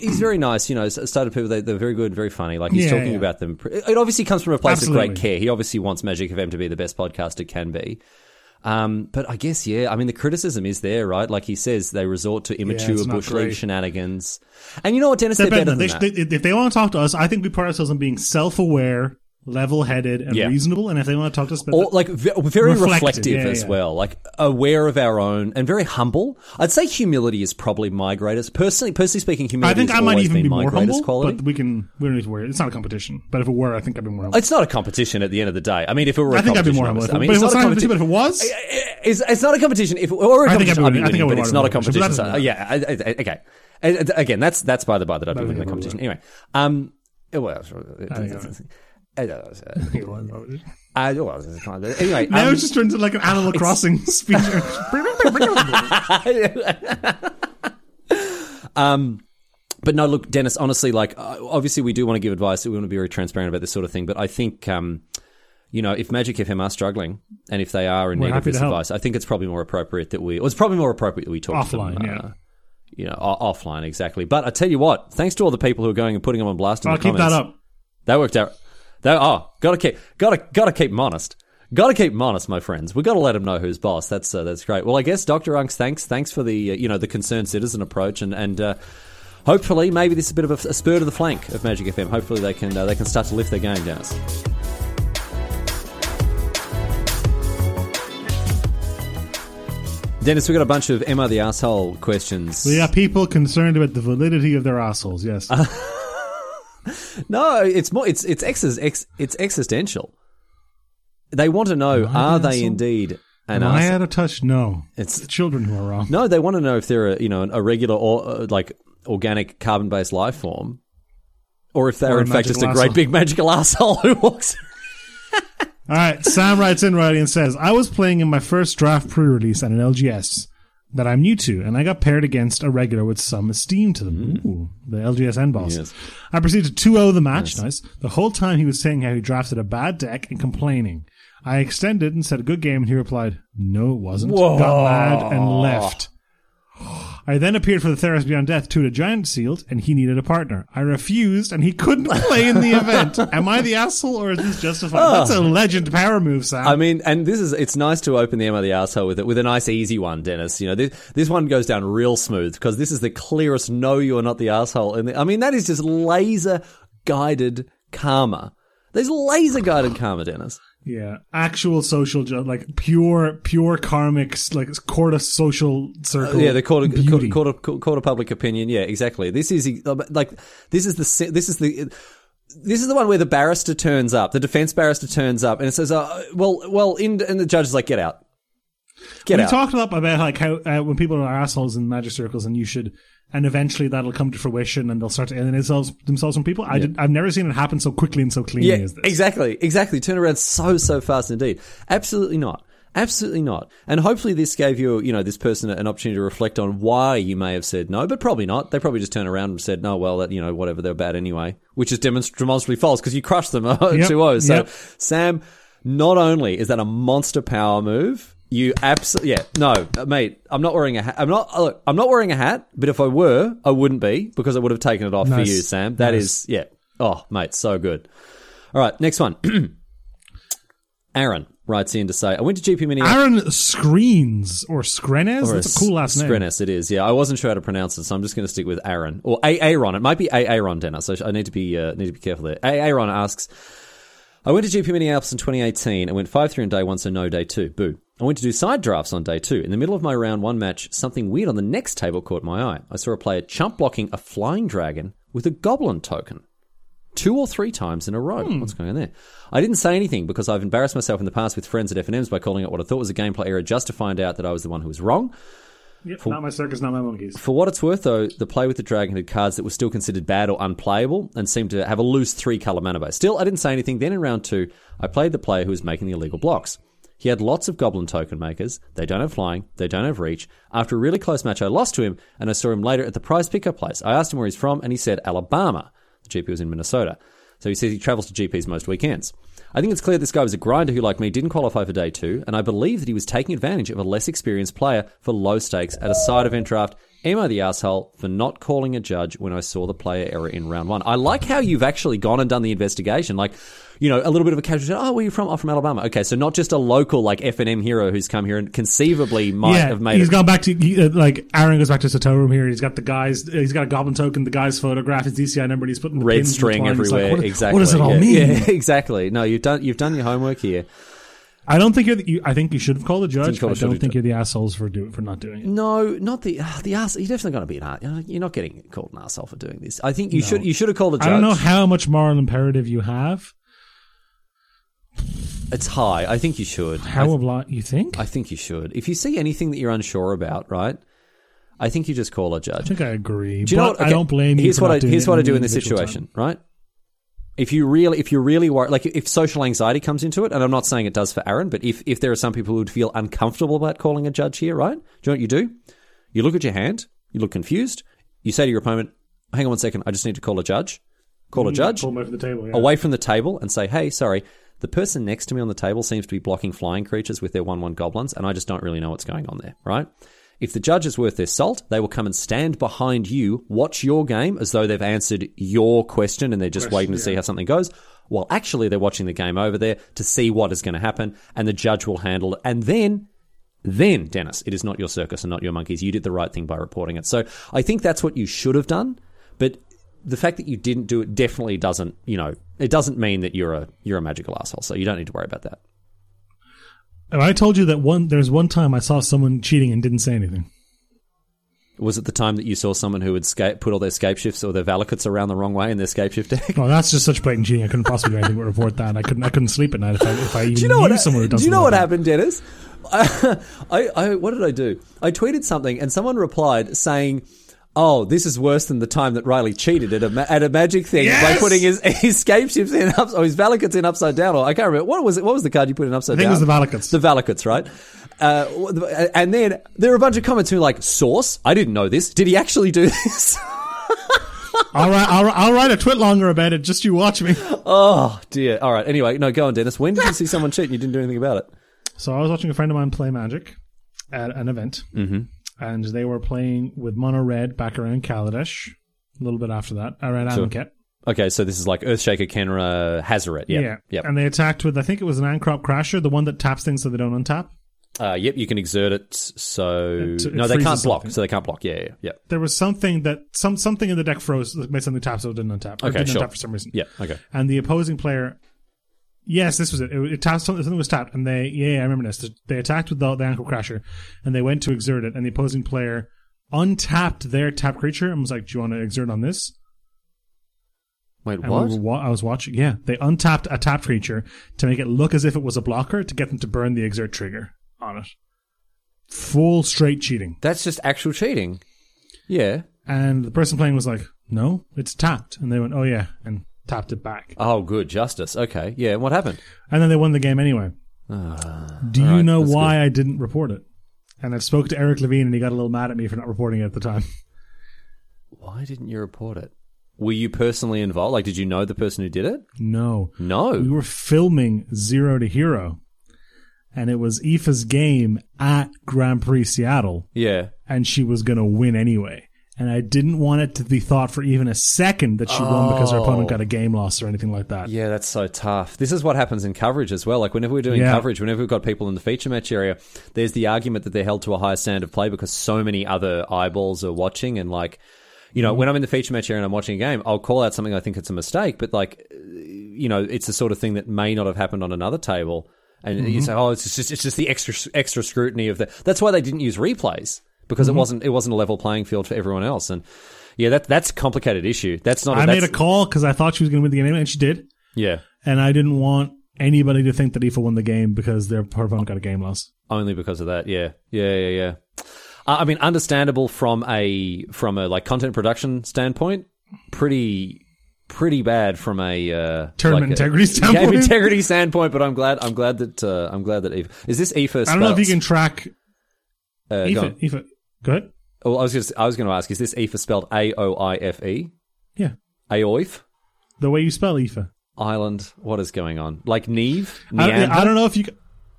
he's very nice. You know, started people. They, they're very good, very funny. Like he's talking about them. It obviously comes from a place of great care. He obviously wants Magic FM to be the best podcast it can be. Um, but I guess, yeah, I mean, the criticism is there, right? Like he says, they resort to immature not bush league shenanigans. And you know what, Dennis? they're They're, better better than they, that. they- if they want to talk to us, I think we pride ourselves on being self-aware, level-headed, and Yeah. reasonable. And if they want to talk to us, or like ve- very Reflective, reflective yeah, as yeah. well, like aware of our own and very humble. I'd say humility is probably my greatest. Personally, personally speaking, humility I think I might even be my more greatest humble, quality. but we can we don't need to worry. It's not a competition. But if it were, I think I'd be more humble. It's not a competition at the end of the day. I mean, if it were, a I think I'd be competition, more humble. I mean, but it's not a not a competition, competition. but if it was, It's, it's not a competition. If or a I think competition, I'd I'd be winning. I think I but it's not a competition, competition. So, yeah, I- okay. Again, that's that's by the by that I'd be winning the competition. Anyway, um, well, I well, anyway, now um, it just turns into like an Animal Crossing speech. Um, but no, look, Dennis. Honestly, like, uh, obviously, we do want to give advice. We want to be very transparent about this sort of thing. But I think, um, you know, if Magic FM are struggling, and if they are in We're need of this advice, I think it's probably more appropriate that we. Well, it's probably more appropriate that we talk to Offline, them, yeah. uh, you know, offline, exactly. But I tell you what, thanks to all the people who are going and putting them on blast in I'll the keep comments, that up. That worked out. That oh, gotta keep, gotta, gotta keep them honest. Gotta keep them honest, my friends. We gotta let them know who's boss. That's uh, that's great. Well, I guess Doctor Unks, thanks, thanks for the uh, you know the concerned citizen approach, and and uh, hopefully maybe this is a bit of a, a spur to the flank of Magic FM. Hopefully they can uh, they can start to lift their game, Dennis. Dennis, we got a bunch of Emma the asshole questions. We got people concerned about the validity of their assholes. Yes. No, it's more. It's it's ex, ex it's existential. They want to know: Am I Are they asshole? indeed an Am I asshole? out of touch? No. It's- the children who are wrong. No, they want to know if they're a you know a regular or uh, like organic carbon based life form, or if they're Or a in fact just a great asshole. big magical asshole who walks. All right. Sam writes in writing and says, I was playing in my first draft pre-release at an LGS that I'm new to, and I got paired against a regular with some esteem to them. Ooh, the LGSN boss. Mm. Yes. I proceeded to 2-0 the match. Nice. The whole time he was saying how he drafted a bad deck and complaining. I extended and said a good game, and he replied, "No, it wasn't." Whoa. Got mad and left. I then appeared for the Theros Beyond Death to a giant sealed, and he needed a partner. I refused, and he couldn't play in the event. Am I the asshole, or is this justified? Ah. That's a legend power move, Sam. I mean, and this is it's nice to open the Emma the asshole with it with a nice easy one, Dennis. You know, this this one goes down real smooth because this is the clearest. No, you are not the asshole. And I mean, that is just laser guided karma. There's laser guided karma, Dennis. Yeah, actual social, ju- like pure, pure karmic, like court of social circle. Uh, Yeah, they call it beauty. court of, court of public opinion. Yeah, exactly. This is uh, like this is the this is the this is the one where the barrister turns up, the defense barrister turns up, and it says, uh, "Well, well," in, and the judge is like, "Get out, get out we out." talked a lot about like how uh, when people are assholes in magic circles, and you should, and eventually that'll come to fruition, and they'll start to alienate themselves, themselves from people. I did, I've never seen it happen so quickly and so cleanly yeah, as this. exactly, exactly. Turn around so so fast indeed. Absolutely not. Absolutely not. And hopefully this gave you, you know, this person an opportunity to reflect on why you may have said no, but probably not. They probably just turned around and said, no, well, that, you know, whatever, they're bad anyway, which is demonstrably false because you crushed them uh, 2-0. So, yep. Sam, not only is that a monster power move, you absolutely, yeah, no, mate, I'm not wearing a hat. I'm not, look, I'm not wearing a hat, but if I were, I wouldn't be because I would have taken it off for you, Sam. That Nice. is, yeah. Oh, mate, so good. All right, next one. Aaron writes in to say, I went to GP Mini. Aaron Screens or Screnes. That's a cool last name. Skrenes, it is. Yeah, I wasn't sure how to pronounce it, so I'm just going to stick with Aaron or Aaron. It might be Aaron, Dennis. So I need to be uh, need to be careful there. Aaron asks, I went to GP Minneapolis in 2018 and went 5 3 on day one, so no day two. Boo. I went to do side drafts on day two. In the middle of my round one match, something weird on the next table caught my eye. I saw a player chump blocking a flying dragon with a goblin token. Two or three times in a row. Hmm. What's going on there? I didn't say anything because I've embarrassed myself in the past with friends at FNMs by calling it what I thought was a gameplay error just to find out that I was the one who was wrong. Yep, not my circus, not my monkeys. For what it's worth, though, the play with the dragon had cards that were still considered bad or unplayable and seemed to have a loose three color mana base. Still, I didn't say anything. Then in round two, I played the player who was making the illegal blocks. He had lots of goblin token makers. They don't have flying. They don't have reach. After a really close match, I lost to him, and I saw him later at the prize pickup place. I asked him where he's from, and he said Alabama. The GP was in Minnesota. So he says he travels to GPs most weekends. I think it's clear this guy was a grinder who, like me, didn't qualify for day two, and I believe that he was taking advantage of a less experienced player for low stakes at a side event draft. Am I the asshole for not calling a judge when I saw the player error in round one? I like how you've actually gone and done the investigation. Like, you know, a little bit of a casual, oh, where are you from? Oh, from Alabama. Okay, so not just a local, like, FNM hero who's come here and conceivably might yeah, have made he's it. gone back to he, uh, like Aaron goes back to his hotel room here. He's got the guys. He's got a goblin token. The guy's photograph, his DCI number. And he's putting the red string. It's like, everywhere. what- exactly. What does it all yeah, mean? Yeah, exactly. No, you've done you've done your homework here. I don't think you're. The, you, I think you should have called the judge. call I don't think you're the assholes for do for not doing it. No, not the uh, the ass. You're definitely going to be an ass. You're not getting called an asshole for doing this. I think you should you should have called a judge. I don't know how much moral imperative you have. It's high. I think you should. I, How th- you think? I think you should. If you see anything that you're unsure about, right? I think you just call a judge. think I agree. Do you know what? I okay, don't blame you. Here's for what I here's what I do in this situation, time. right? If you really if you're really worried, like if social anxiety comes into it, and I'm not saying it does for Aaron, but if if there are some people who would feel uncomfortable about calling a judge here, right? Do you know what you do? You look at your hand, you look confused, you say to your opponent, "Hang on one second, I just need to call a judge." Call a mm, judge him away from the table. Yeah. away from the table and say, "Hey, sorry, the person next to me on the table seems to be blocking flying creatures with their one-one goblins, and I just don't really know what's going on there." Right? If the judge is worth their salt, they will come and stand behind you, watch your game as though they've answered your question, and they're just waiting to see how something goes. While actually they're watching the game over there to see what is going to happen, and the judge will handle it. And then then, Dennis, it is not your circus and not your monkeys. You did the right thing by reporting it. So I think that's what you should have done. But the fact that you didn't do it definitely doesn't, you know, it doesn't mean that you're a you're a magical asshole. So you don't need to worry about that. And I told you that one. There's one time I saw someone cheating and didn't say anything. Was it the time that you saw someone who would scape, put all their Scapeshifts or their Valakuts around the wrong way in their Scapeshift deck? No, oh, that's just such blatant cheating. I couldn't possibly do anything but report that. I couldn't. I couldn't sleep at night if I, if I even Do you know knew what? someone who does. do you know what like happened, Dennis? I, I, what did I do? I tweeted something, and someone replied saying, "Oh, this is worse than the time that Riley cheated at a ma- at a magic thing by putting his his Scapeshifts in up, or his Valakuts in upside down, or I can't remember what was it. What was the card you put in upside I think it was the Valakuts. The Valakuts, right? Uh, and then there were a bunch of comments who were like, "Source? I didn't know this. Did he actually do this?" I'll write. I'll, I'll write a twit longer about it. Just you watch me. oh dear. All right. Anyway, no, go on, Dennis. When did you see someone cheat and you didn't do anything about it? So I was watching a friend of mine play Magic at an event, mm-hmm. And they were playing with Mono Red back around Kaladesh. A little bit after that, around Sure. Okay, so this is like Earthshaker, Khenra, Hazoret. Yep. Yep. And they attacked with, I think it was an Ahn-Crop Crasher, the one that taps things so they don't untap. Uh, yep, you can exert it. So It- it no, they can't block. something. So they can't block. Yeah, yeah, yeah. There was something that some something in the deck froze that made something tap so it didn't untap. Okay, didn't sure. untap for some reason. Yeah. Okay. And the opposing player Yes, this was it. It, it tapped something, was tapped, and they yeah, I remember this. They attacked with the, the Ahn-Crop Crasher, and they went to exert it, and the opposing player untapped their tap creature and was like, "Do you want to exert on this?" Wait, And what? we wa- I was watching. Yeah, they untapped a tap creature to make it look as if it was a blocker to get them to burn the exert trigger on it. Full straight cheating. That's just actual cheating. Yeah. And the person playing was like, "No, it's tapped," and they went, "Oh yeah," and tapped it back. Oh, good justice. Okay. Yeah. And what happened? And then they won the game anyway. Ah, Do you all right, know that's why I didn't report it? And I spoke to Eric Levine, and he got a little mad at me for not reporting it at the time. Why didn't you report it? Were you personally involved? Like, did you know the person who did it? No, no. we were filming Zero to Hero, and it was Aoife's game at Grand Prix Seattle, Yeah. and she was going to win anyway. And I didn't want it to be thought for even a second that she won because her opponent got a game loss or anything like that. Yeah, that's so tough. This is what happens in coverage as well. Like whenever we're doing Yeah. coverage, whenever we've got people in the feature match area, there's the argument that they're held to a higher standard of play because so many other eyeballs are watching and like you know, when I'm in the feature match area and I'm watching a game, I'll call out something I think it's a mistake, but like uh, you know, it's the sort of thing that may not have happened on another table. And you say, "Oh, it's just it's just the extra extra scrutiny of the." That's why they didn't use replays because it wasn't it wasn't a level playing field for everyone else. And yeah, that that's a complicated issue. That's not. I that's, made a call because I thought she was going to win the game and she did. yeah. And I didn't want anybody to think that Aoife won the game because their opponent got a game loss. only because of that. Yeah, yeah, yeah, yeah. Uh, I mean, understandable from a from a like content production standpoint. Pretty pretty bad from a uh, Tournament like a- integrity standpoint. Game integrity standpoint. But I'm glad I'm glad that uh, I'm glad that Eve is this Aoife. I don't know if you can track Uh, go on. Aoife. Aoife. Go ahead. Oh, I was just I was going to ask: Is this Aoife spelled A O I F E? Yeah. Aoife The way you spell Aoife. Island. What is going on? Like Neve? I don't, I don't know if you.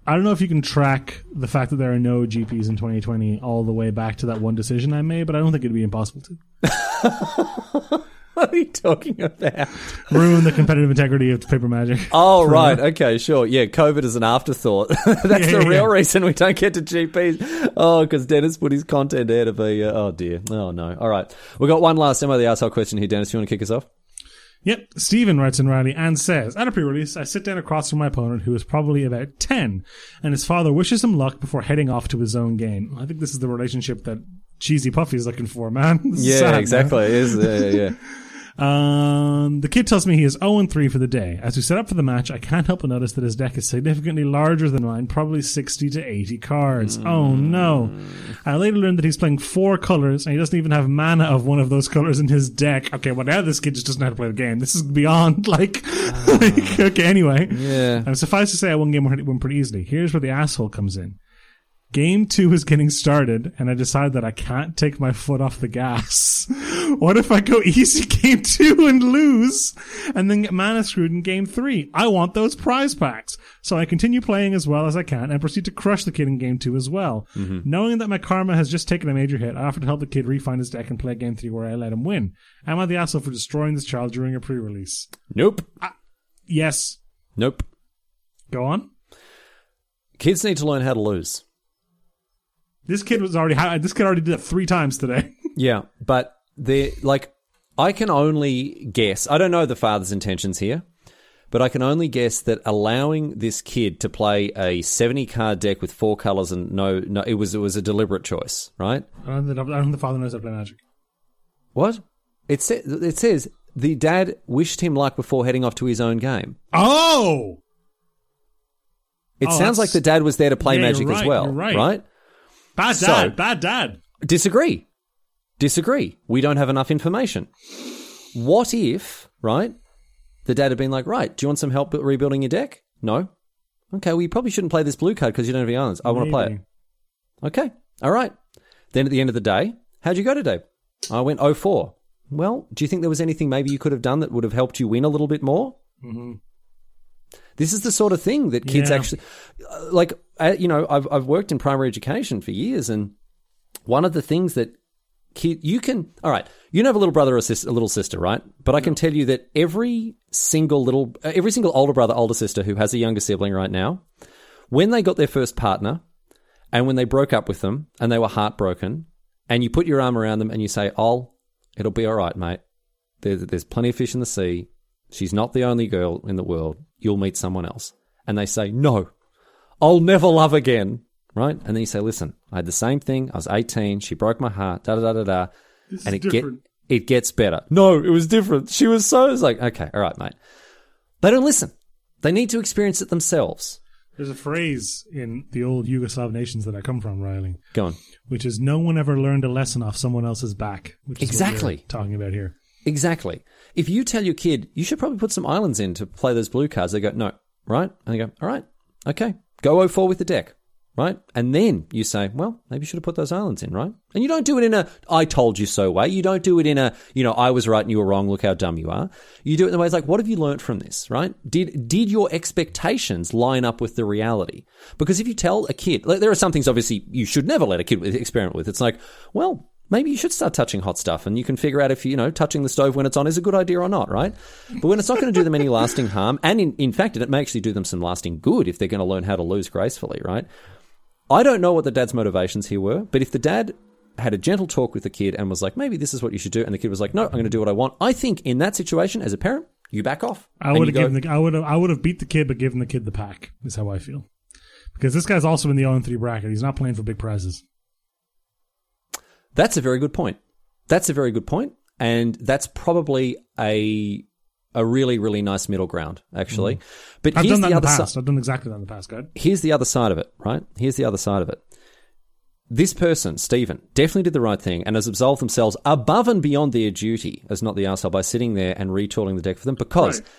I don't know if you can track the fact that there are no GPs in 2020 all the way back to that one decision I made, but I don't think it'd be impossible to What are you talking about? ruin the competitive integrity of paper magic. Oh, right. Okay, sure. Yeah, COVID is an afterthought. That's Yeah, the yeah. real reason we don't get to GPs. Oh, because Dennis put his content out of a. Uh, oh, dear. Oh, no. All right. We've got one last Am I the Asshole question here, Dennis. You want to kick us off? Yep. Stephen writes in Riley and says, at a pre-release, I sit down across from my opponent who is probably about 10, and his father wishes him luck before heading off to his own game. I think this is the relationship that Cheesy Puffy is looking for, man. This is sad, man. It is. Yeah, yeah, yeah. Um, the kid tells me he is 0 3 for the day. As we set up for the match, I can't help but notice that his deck is significantly larger than mine, probably 60 to 80 cards. Oh no. I later learned that he's playing four colors and he doesn't even have mana of one of those colors in his deck. Okay, well now this kid just doesn't know how to play the game. This is beyond like, like okay, anyway. Yeah. And suffice to say, I won game one pretty easily. Here's where the asshole comes in. Game two is getting started, and I decide that I can't take my foot off the gas. what if I go easy game two and lose, and then get mana screwed in game three? I want those prize packs. So I continue playing as well as I can and proceed to crush the kid in game two as well. Mm-hmm. Knowing that my karma has just taken a major hit, I offer to help the kid refine his deck and play game three where I let him win. Am I the asshole for destroying this child during a pre-release? Nope. Ah, yes. Nope. Go on. Kids need to learn how to lose. This kid was already. This kid already did it three times today. Yeah, but they like I can only guess. I don't know the father's intentions here, but I can only guess that allowing this kid to play a seventy card deck with four colors and no, no, it was it was a deliberate choice, right? I don't, think, I don't think the father knows how to play magic. What it sa- it says the dad wished him luck before heading off to his own game. Oh, It Oh, sounds like the dad was there to play Yeah, magic as well, right. right? Bad So- dad, bad dad. Disagree. Disagree. We don't have enough information. What if, right? The dad had been like, right, do you want some help rebuilding your deck? No. Okay, well, you probably shouldn't play this blue card because you don't have any islands. I want to play it. Okay. All right. Then at the end of the day, how'd you go today? I went 04. Well, do you think there was anything maybe you could have done that would have helped you win a little bit more? This is the sort of thing that kids Yeah. actually uh, like. Uh, you know, I've I've worked in primary education for years, and one of the things that kid you can all right, you have a little brother or sis, a little sister, right? But I can tell you that every single little, uh, every single older brother, older sister who has a younger sibling right now, when they got their first partner, and when they broke up with them and they were heartbroken, and you put your arm around them and you say, "Oh, it'll be all right, mate. There, there's plenty of fish in the sea. She's not the only girl in the world. you'll meet someone else. And they say, no, I'll never love again. Right? And then you say, listen, I had the same thing. I was 18. She broke my heart. Da da da da da. This And it get it gets better. No, it was different. She was so. It's like, okay, all right, mate. They don't listen. They need to experience it themselves. There's a phrase in the old Yugoslav nations that I come from, Riley, Go on. which is no one ever learned a lesson off someone else's back. Which is what Exactly. we're talking about here. Exactly. If you tell your kid, you should probably put some islands in to play those blue cards, they go, no, right? And they go, all right, okay, go 04 with the deck, right? And then you say, well, maybe you should have put those islands in, right? And you don't do it in a, I told you so way. You don't do it in a, you know, I was right and you were wrong, look how dumb you are. You do it in the way it's like, what have you learnt from this, right? Did, did your expectations line up with the reality? Because if you tell a kid, like, there are some things obviously you should never let a kid experiment with. It's like, well, maybe you should start touching hot stuff and you can figure out if, you know, touching the stove when it's on is a good idea or not, right? But when it's not going to do them any lasting harm, and in, in fact, it may actually do them some lasting good if they're going to learn how to lose gracefully, right? I don't know what the dad's motivations here were, but if the dad had a gentle talk with the kid and was like, maybe this is what you should do, and the kid was like, no, I'm going to do what I want, I think in that situation, as a parent, you back off. I would have go, given the I would have I would have beat the kid, but given the kid the pack. Is how I feel. Because this guy's also in the 0 3 bracket. He's not playing for big prizes. That's a very good point. That's a very good point, and that's probably a a really really nice middle ground actually. But Mm-hmm. I've here's done that the other side. I've done exactly that in the past, guy. Here's the other side of it, right? Here's the other side of it. This person, Stephen, definitely did the right thing and has absolved themselves above and beyond their duty as not the arsehole by sitting there and retooling the deck for them because Right.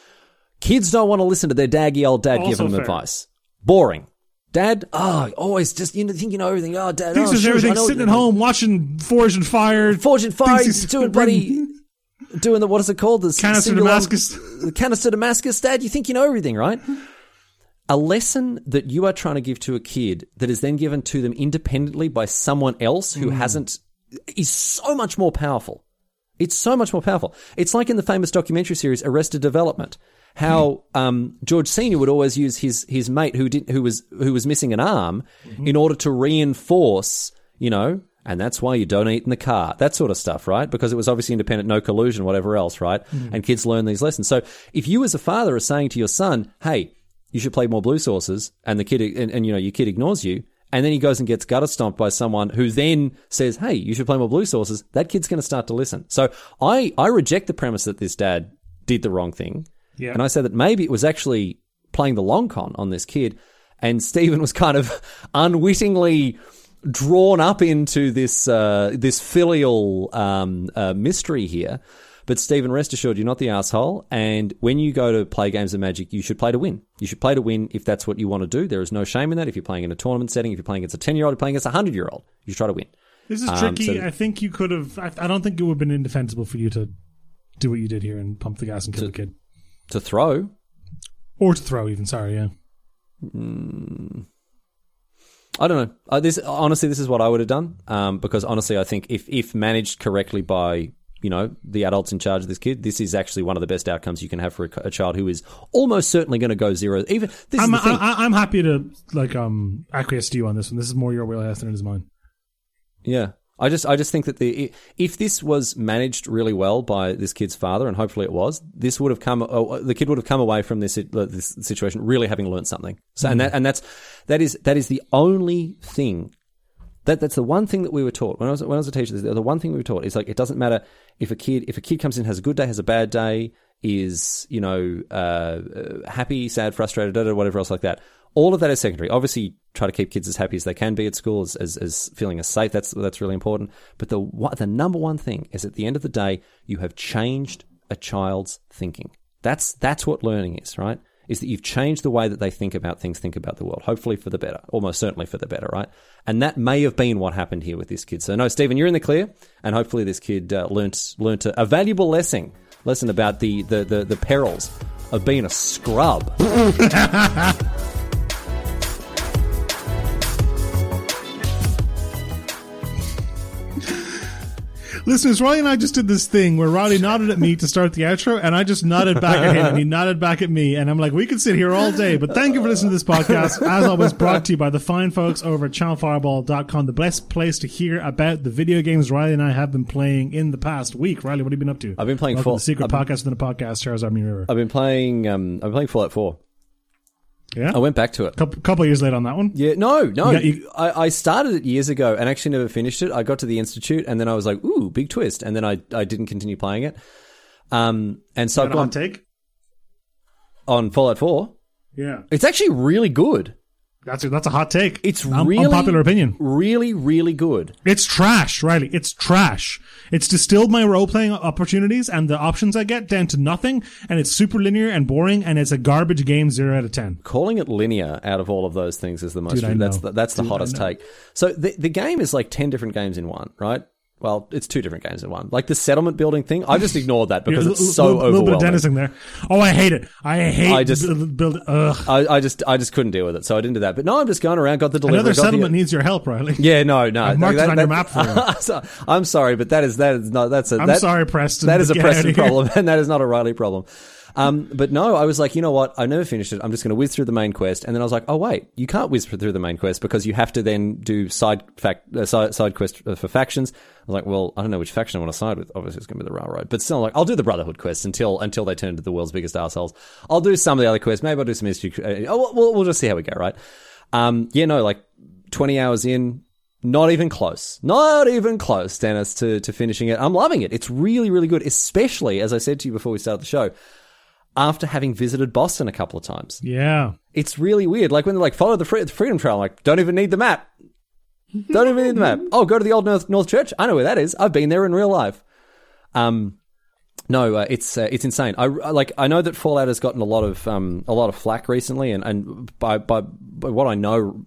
kids don't want to listen to their daggy old dad Also giving them fair. advice. Boring. Dad, oh, always just you know, think you know everything. Ah, oh, dad, Thinks oh, everything sitting at home watching Forged in Fire. Forged in Fire, he's doing bloody, doing the what is it called? The Canister Damascus. the canister Damascus. Dad, you think you know everything, right? A lesson that you are trying to give to a kid that is then given to them independently by someone else who hmm. hasn't is so much more powerful. It's so much more powerful. It's like in the famous documentary series Arrested Development, how um, George Senior would always use his his mate who did who was who was missing an arm in order to reinforce, you know, and that's why you don't eat in the car, that sort of stuff, right? Because it was obviously independent, no collusion, whatever else, right? And kids learn these lessons. So if you as a father are saying to your son, "Hey, you should play more blue sources," and the kid and, and you know your kid ignores you. And then he goes and gets gutter stomped by someone who then says, "Hey, you should play more blue sources." That kid's going to start to listen. So I I reject the premise that this dad did the wrong thing, Yeah. and I said that maybe it was actually playing the long con on this kid, and Stephen was kind of unwittingly drawn up into this uh, this filial um, uh, mystery here. But Stephen, rest assured, you're not the asshole. And when you go to play games of Magic, you should play to win. You should play to win if that's what you want to do. There is no shame in that. If you're playing in a tournament setting, if you're playing against a ten year old, you're playing against a hundred year old, you should try to win. This is Um, tricky. so- I think you could have. I, I don't think it would have been indefensible for you to do what you did here and pump the gas and kill the kid, To throw, or to throw. Even sorry, yeah. I don't know. Uh, this honestly, this is what I would have done. Um, because honestly, I think if if managed correctly by you know the adults in charge of this kid, this is actually one of the best outcomes you can have for a, a child who is almost certainly going to go zero. Even this I'm, is the thing. I, I'm happy to like um acquiesce to you on this one. This is more your wheelhouse than it is mine. Yeah. I just, I just think that the if this was managed really well by this kid's father, and hopefully it was, this would have come. Uh, the kid would have come away from this uh, this situation really having learned something. So, and that and that's that is that is the only thing that that's the one thing that we were taught when I was when I was a teacher. The one thing we were taught is like it doesn't matter if a kid if a kid comes in has a good day, has a bad day, is you know uh, uh, happy, sad, frustrated, whatever else like that. All of that is secondary. Obviously, try to keep kids as happy as they can be at school, as, as, as feeling as safe. That's that's really important. But the the number one thing is at the end of the day, you have changed a child's thinking. That's that's what learning is, right? Is that you've changed the way that they think about things, think about the world. Hopefully for the better, almost certainly for the better, right? And that may have been what happened here with this kid. So no, Stephen, you're in the clear, and hopefully this kid uh, learnt learnt a, a valuable lesson lesson about the the the, the perils of being a scrub. Listeners, Riley and I just did this thing where Riley nodded at me to start the outro, and I just nodded back at him, and he nodded back at me, and I'm like, we could sit here all day, but thank you for listening to this podcast. As always, brought to you by the fine folks over at channelfireball.com, the best place to hear about the video games Riley and I have been playing in the past week. Riley, what have you been up to? I've been playing Welcome Fall- the secret I've been- podcast within a podcast, Charizard Mirror. I've been playing um, I've been playing Fallout Four. Yeah. I went back to it. couple couple years late on that one. Yeah, no, no. got- you- I, I started it years ago and actually never finished it. I got to the institute and then I was like, "Ooh, big twist!" And then I I didn't continue playing it. Um, and so I've Got a hot gone take. on Fallout Four. Yeah, It's actually really good. That's a, that's a hot take. It's Un- really unpopular opinion. Really, really good. It's trash, Riley. It's trash. It's distilled my role playing opportunities and the options I get down to nothing, and it's super linear and boring, and it's a garbage game. Zero out of ten. Calling it linear out of all of those things is the most. Dude, that's the, that's the Dude, I hottest take. So the the game is like ten different games in one, right? Well, it's two different games in one. Like the settlement building thing, I just ignored that because it's a so little, little bit of overwhelming. In there. Oh, I hate it. I hate. I just- build. build ugh. I, I just I just couldn't deal with it, so I didn't do that. But no, I'm just going around, got the delivery. Another got the- settlement needs your help, Riley. Yeah, no, no. I've marked that- it on that- your map for you. I'm sorry, but that is that is not that's a. I'm that- sorry, Preston. That is a Preston problem, and that is not a Riley problem. Um, but no, I was like, you know what? I never finished it. I'm just going to whiz through the main quest, and then I was like, oh wait, you can't whiz through the main quest because you have to then do side fact uh, side, side quest uh, for factions. I was like, well, I don't know which faction I want to side with. Obviously, it's going to be the railroad, but still, like, I'll do the Brotherhood quest until until they turn into the world's biggest assholes. I'll do some of the other quests. Maybe I'll do some history. Uh, oh, we'll, we'll just see how we go, right? Um, yeah, no, like 20 hours in, not even close. Not even close, Dennis, to, to finishing it. I'm loving it. It's really, really good, especially, as I said to you before we started the show, after having visited Boston a couple of times. Yeah. It's really weird. Like when they're like, follow the, free- the Freedom Trail, I'm like, don't even need the map. Don't even need the map. Oh, go to the Old North, North Church. I know where that is. I've been there in real life. Um, no, uh, it's uh, it's insane. I like I know that Fallout has gotten a lot of um, a lot of flack recently, and, and by, by by what I know,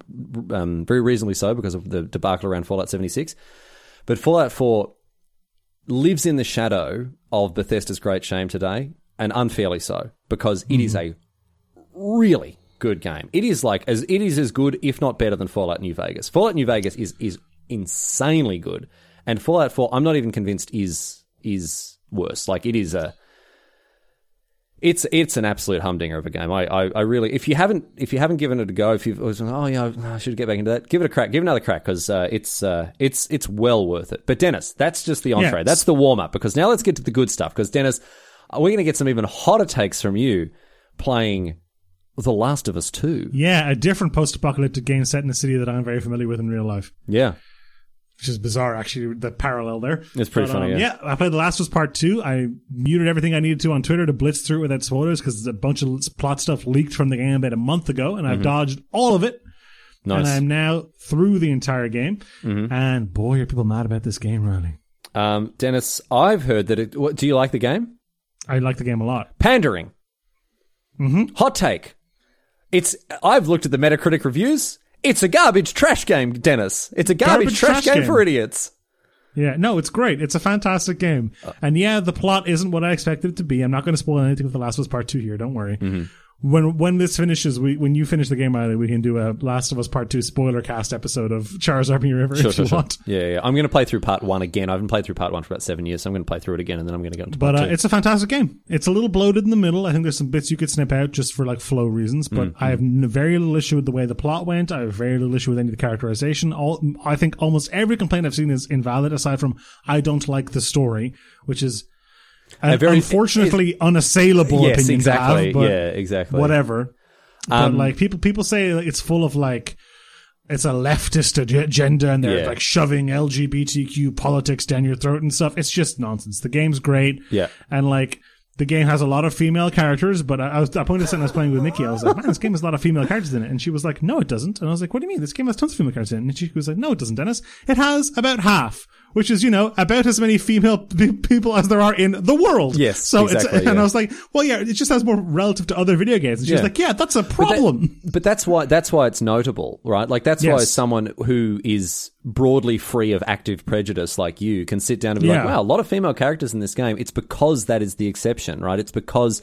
um, very reasonably so because of the debacle around Fallout seventy six. But Fallout four lives in the shadow of Bethesda's Great Shame today, and unfairly so because it is a really good game. It is like as it is as good, if not better, than Fallout New Vegas. Fallout New Vegas is is insanely good, and Fallout Four, I'm not even convinced is is worse. Like it is a. It's it's an absolute humdinger of a game. I, I, I really if you haven't if you haven't given it a go if you've always been, oh yeah I should get back into that give it a crack give it another crack because uh, it's uh, it's it's well worth it. But Dennis, that's just the entree. Yes. That's the warm up because now let's get to the good stuff. Because Dennis, we're going to get some even hotter takes from you playing The Last of Us Two. Yeah, a different post-apocalyptic game set in a city that I'm very familiar with in real life, Yeah, which is bizarre. Actually, the parallel there. it's pretty But, funny. um, yeah. I played The Last of Us Part Two. I muted everything I needed to on Twitter to blitz through it without spoilers because a bunch of plot stuff leaked from the game about a month ago, and I've Mm-hmm. dodged all of it. nice. And I'm now through the entire game. Mm-hmm. And boy, are people mad about this game, Riley. Um, Dennis, I've heard that it. What, do you like the game? I like the game a lot. Pandering. Mm-hmm. Hot take. It's. I've looked at the Metacritic reviews. It's a garbage trash game, Dennis. It's a garbage, Garbage trash, trash game, game. for idiots. Yeah, no, it's great. It's a fantastic game. Uh. And yeah, the plot isn't what I expected it to be. I'm not going to spoil anything with The Last of Us Part 2 here, don't worry. Mm-hmm. When when this finishes, we when you finish the game, Riley, we can do a Last of Us Part 2 spoiler cast episode of Scry Me a River if you want. Yeah, yeah. I'm going to play through part one again. I haven't played through part one for about seven years, so I'm going to play through it again, and then I'm going to go into But part uh, two. it's a fantastic game. It's a little bloated in the middle. I think there's some bits you could snip out just for like flow reasons. But Mm-hmm. I have n- very little issue with the way the plot went. I have very little issue with any of the characterization. All I think almost every complaint I've seen is invalid, aside from I don't like the story, which is an very- unfortunately unassailable yes, opinion exactly. have. But yeah, exactly. whatever. Um, but like people, people say it's full of like. It's a leftist agenda, and they're Yeah. like shoving LGBTQ politics down your throat and stuff. It's just nonsense. The game's great. Yeah. And like the game has a lot of female characters, but I, I was I pointed this out I was playing with Nikki. I was like, man, this game has a lot of female characters in it. And she was like, no, it doesn't. And I was like, what do you mean? This game has tons of female characters in it. And she was like, no, it doesn't, Dennis. It has about half. Which is, you know, about as many female p- people as there are in the world. Yes, So exactly, it's, and yeah. I was like, well, yeah, it just has more relative to other video games. And she was Yeah. like, yeah, that's a But that- problem. But that's why that's why it's notable, right? Like that's why someone who is broadly free of active prejudice like you can sit down and be like, "Wow, a lot of female characters in this game." It's because that is the exception, right? It's because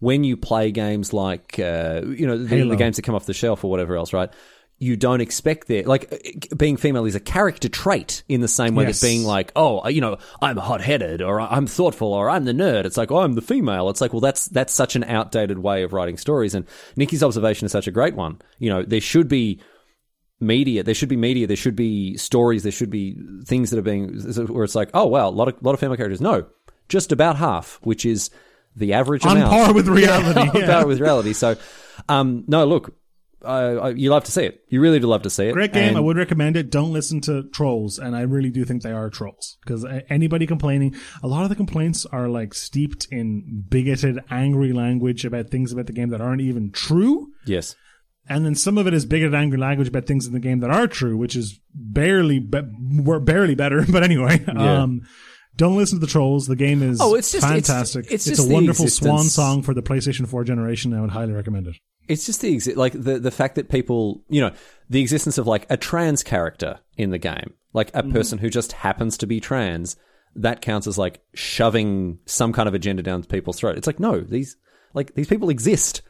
when you play games like uh, you know the, the games that come off the shelf or whatever else, right? You don't expect there like uh, being female is a character trait in the same way Yes. that being like, oh, you know, I'm hot headed or I'm thoughtful or I'm the nerd. It's like, oh, I'm the female. It's like, well, that's that's such an outdated way of writing stories. And Nikki's observation is such a great one. You know, there should be media. There should be media. There should be stories. There should be things that are being where it's like, oh wow, a lot of lot of female characters. No, just about half, which is the average On amount. par with reality, on par with reality. So, Um, no, look, uh, you love to see it. You really do love to see it. Great game. And- I would recommend it. Don't listen to trolls, and I really do think they are trolls because anybody complaining, a lot of the complaints are like steeped in bigoted, angry language about things about the game that aren't even true. Yes. And then some of it is bigoted, angry language about things in the game that are true, which is barely, be- were barely better. But anyway, um, don't listen to the trolls. The game is Oh, it's just- fantastic. it's It's, just a wonderful swan song for the PlayStation 4 generation. I would highly recommend it. It's just the exi- like the the fact that people, you know, the existence of like a trans character in the game, like Mm-hmm. a person who just happens to be trans, that counts as like shoving some kind of agenda down people's throat. It's like no, these like these people exist.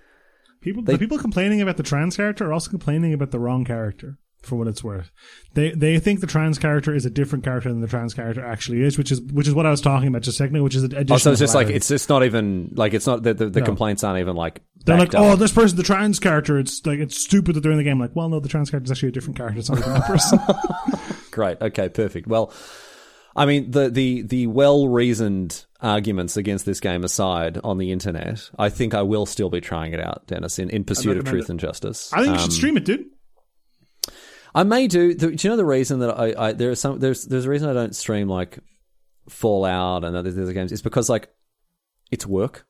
People, the people complaining about the trans character are also complaining about the wrong character. For what it's worth, they they think the trans character is a different character than the trans character actually is, which is which is what I was talking about just a second ago, which is additional. Oh, so it's just like hilarity. it's just not even like it's not the the, the No. complaints aren't even like they're like, up. oh, this person's the trans character. It's like it's stupid that they're in the game. Like, well, no, the trans character is actually a different character. It's not even that person. Great. Okay. Perfect. Well, I mean, the the the well reasoned arguments against this game aside on the internet, I think I will still be trying it out, Dennis, in, in pursuit of truth it. and justice. I think you Um, should stream it, dude. I may do. The, do you know the reason that I, I there is some there's there's a reason I don't stream like Fallout and other, other games. It's because like it's work.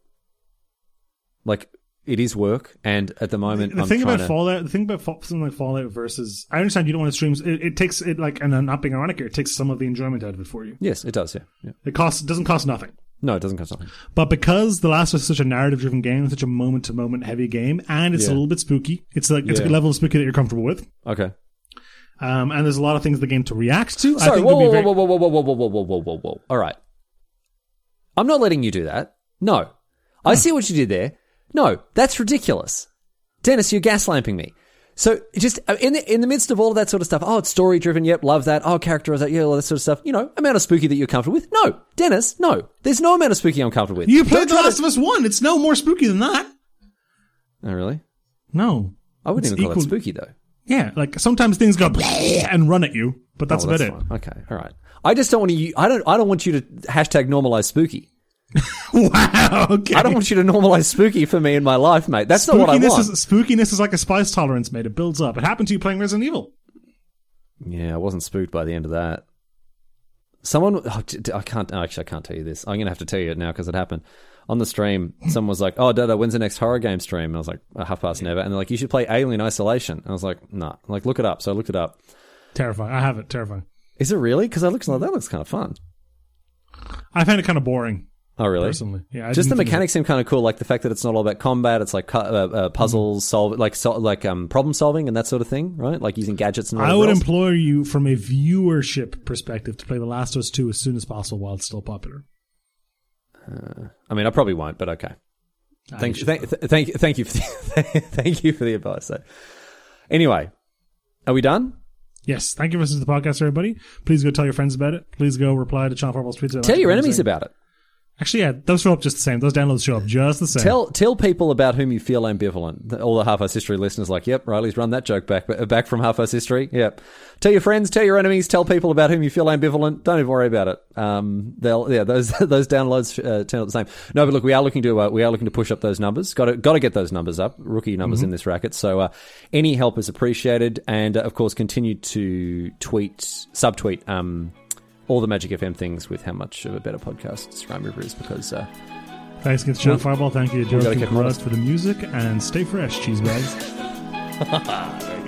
Like it is work, and at the moment, The I'm thing about to, Fallout, the thing about something like Fallout versus, I understand you don't want to stream. It, it takes it like, and I'm not being ironic here. It takes some of the enjoyment out of it for you. yes, it does. Yeah, yeah. It costs, it doesn't cost nothing. No, it doesn't cost nothing. But because The Last of Us is such a narrative driven game, such a moment to moment heavy game, and it's Yeah. a little bit spooky, it's like it's Yeah. a level of spooky that you're comfortable with. Okay. Um, and there's a lot of things in the game to react to. I Sorry. think Whoa, whoa, very- whoa, whoa, whoa, whoa, whoa, whoa, whoa, whoa, whoa, whoa, whoa. All right. I'm not letting you do that. No. I see what you did there. No, that's ridiculous. Dennis, you're gaslamping me. So just uh, in the in the midst of all of that sort of stuff, oh, it's story driven. Yep, love that. Oh, characterization, yeah, all that sort of stuff. You know, amount of spooky that you're comfortable with. No, Dennis, no. There's no amount of spooky I'm comfortable with. You played The Don't try Last to- of Us 1. It's no more spooky than that. Oh, really? No. I wouldn't It's even call equal- that spooky though. Yeah, like sometimes things go and run at you, but that's Oh, about that's it. fine. Okay, all right. I just don't want to. I don't. I don't want you to hashtag normalize spooky. wow. Okay. I don't want you to normalize spooky for me in my life, mate. That's not what I want. is spookiness is like a spice tolerance, mate. It builds up. It happened to you playing Resident Evil. Yeah, I wasn't spooked by the end of that. Someone, oh, I can't. oh, Actually, I can't tell you this. I'm gonna have to tell you it now because it happened on the stream. Someone was like, "Oh, Dada, when's the next horror game stream?" And I was like, "Uh, "Half past never." And they're like, "You should play Alien Isolation." And I was like, "Nah." I'm like, look it up. So I looked it up. Terrifying. I have it. Terrifying. Is it really? Because I looked like that looks kind of fun. I find it kind of boring Oh, really? personally. Yeah. I Just the didn't think it- mechanics seem kind of cool, like the fact that it's not all about combat. It's like uh, uh, puzzles, solve, like sol- like um, problem solving and that sort of thing, right? Like using gadgets and. I would else. implore you from a viewership perspective to play The Last of Us 2 as soon as possible while it's still popular. Uh, I mean, I probably won't, but okay. I Thank, thank, th- thank, thank you, for the, thank you for the advice. Though. Anyway, are we done? Yes. Thank you for listening to the podcast, everybody. Please go tell your friends about it. Please go reply to Channel Fireball's tweets. Tell your enemies about it. Actually, yeah, those show up just the same. Those downloads show up just the same. Tell tell people about whom you feel ambivalent. All the half Earth history listeners, like, yep, Riley's run that joke back back from half Earth history. Yep. Tell your friends, tell your enemies, tell people about whom you feel ambivalent. Don't even worry about it. Um, they'll yeah, those those downloads uh, turn out the same. No, but look, we are looking to uh, we are looking to push up those numbers. Got to got to get those numbers up. Rookie numbers in this racket. So uh, any help is appreciated, and uh, of course, continue to tweet, subtweet. Um, all the Magic FM things with how much of a better podcast Scry Me a River is because uh, Thanks again Channel Fireball. Thank you to Joakim Karud for the music. And stay fresh, cheese bags.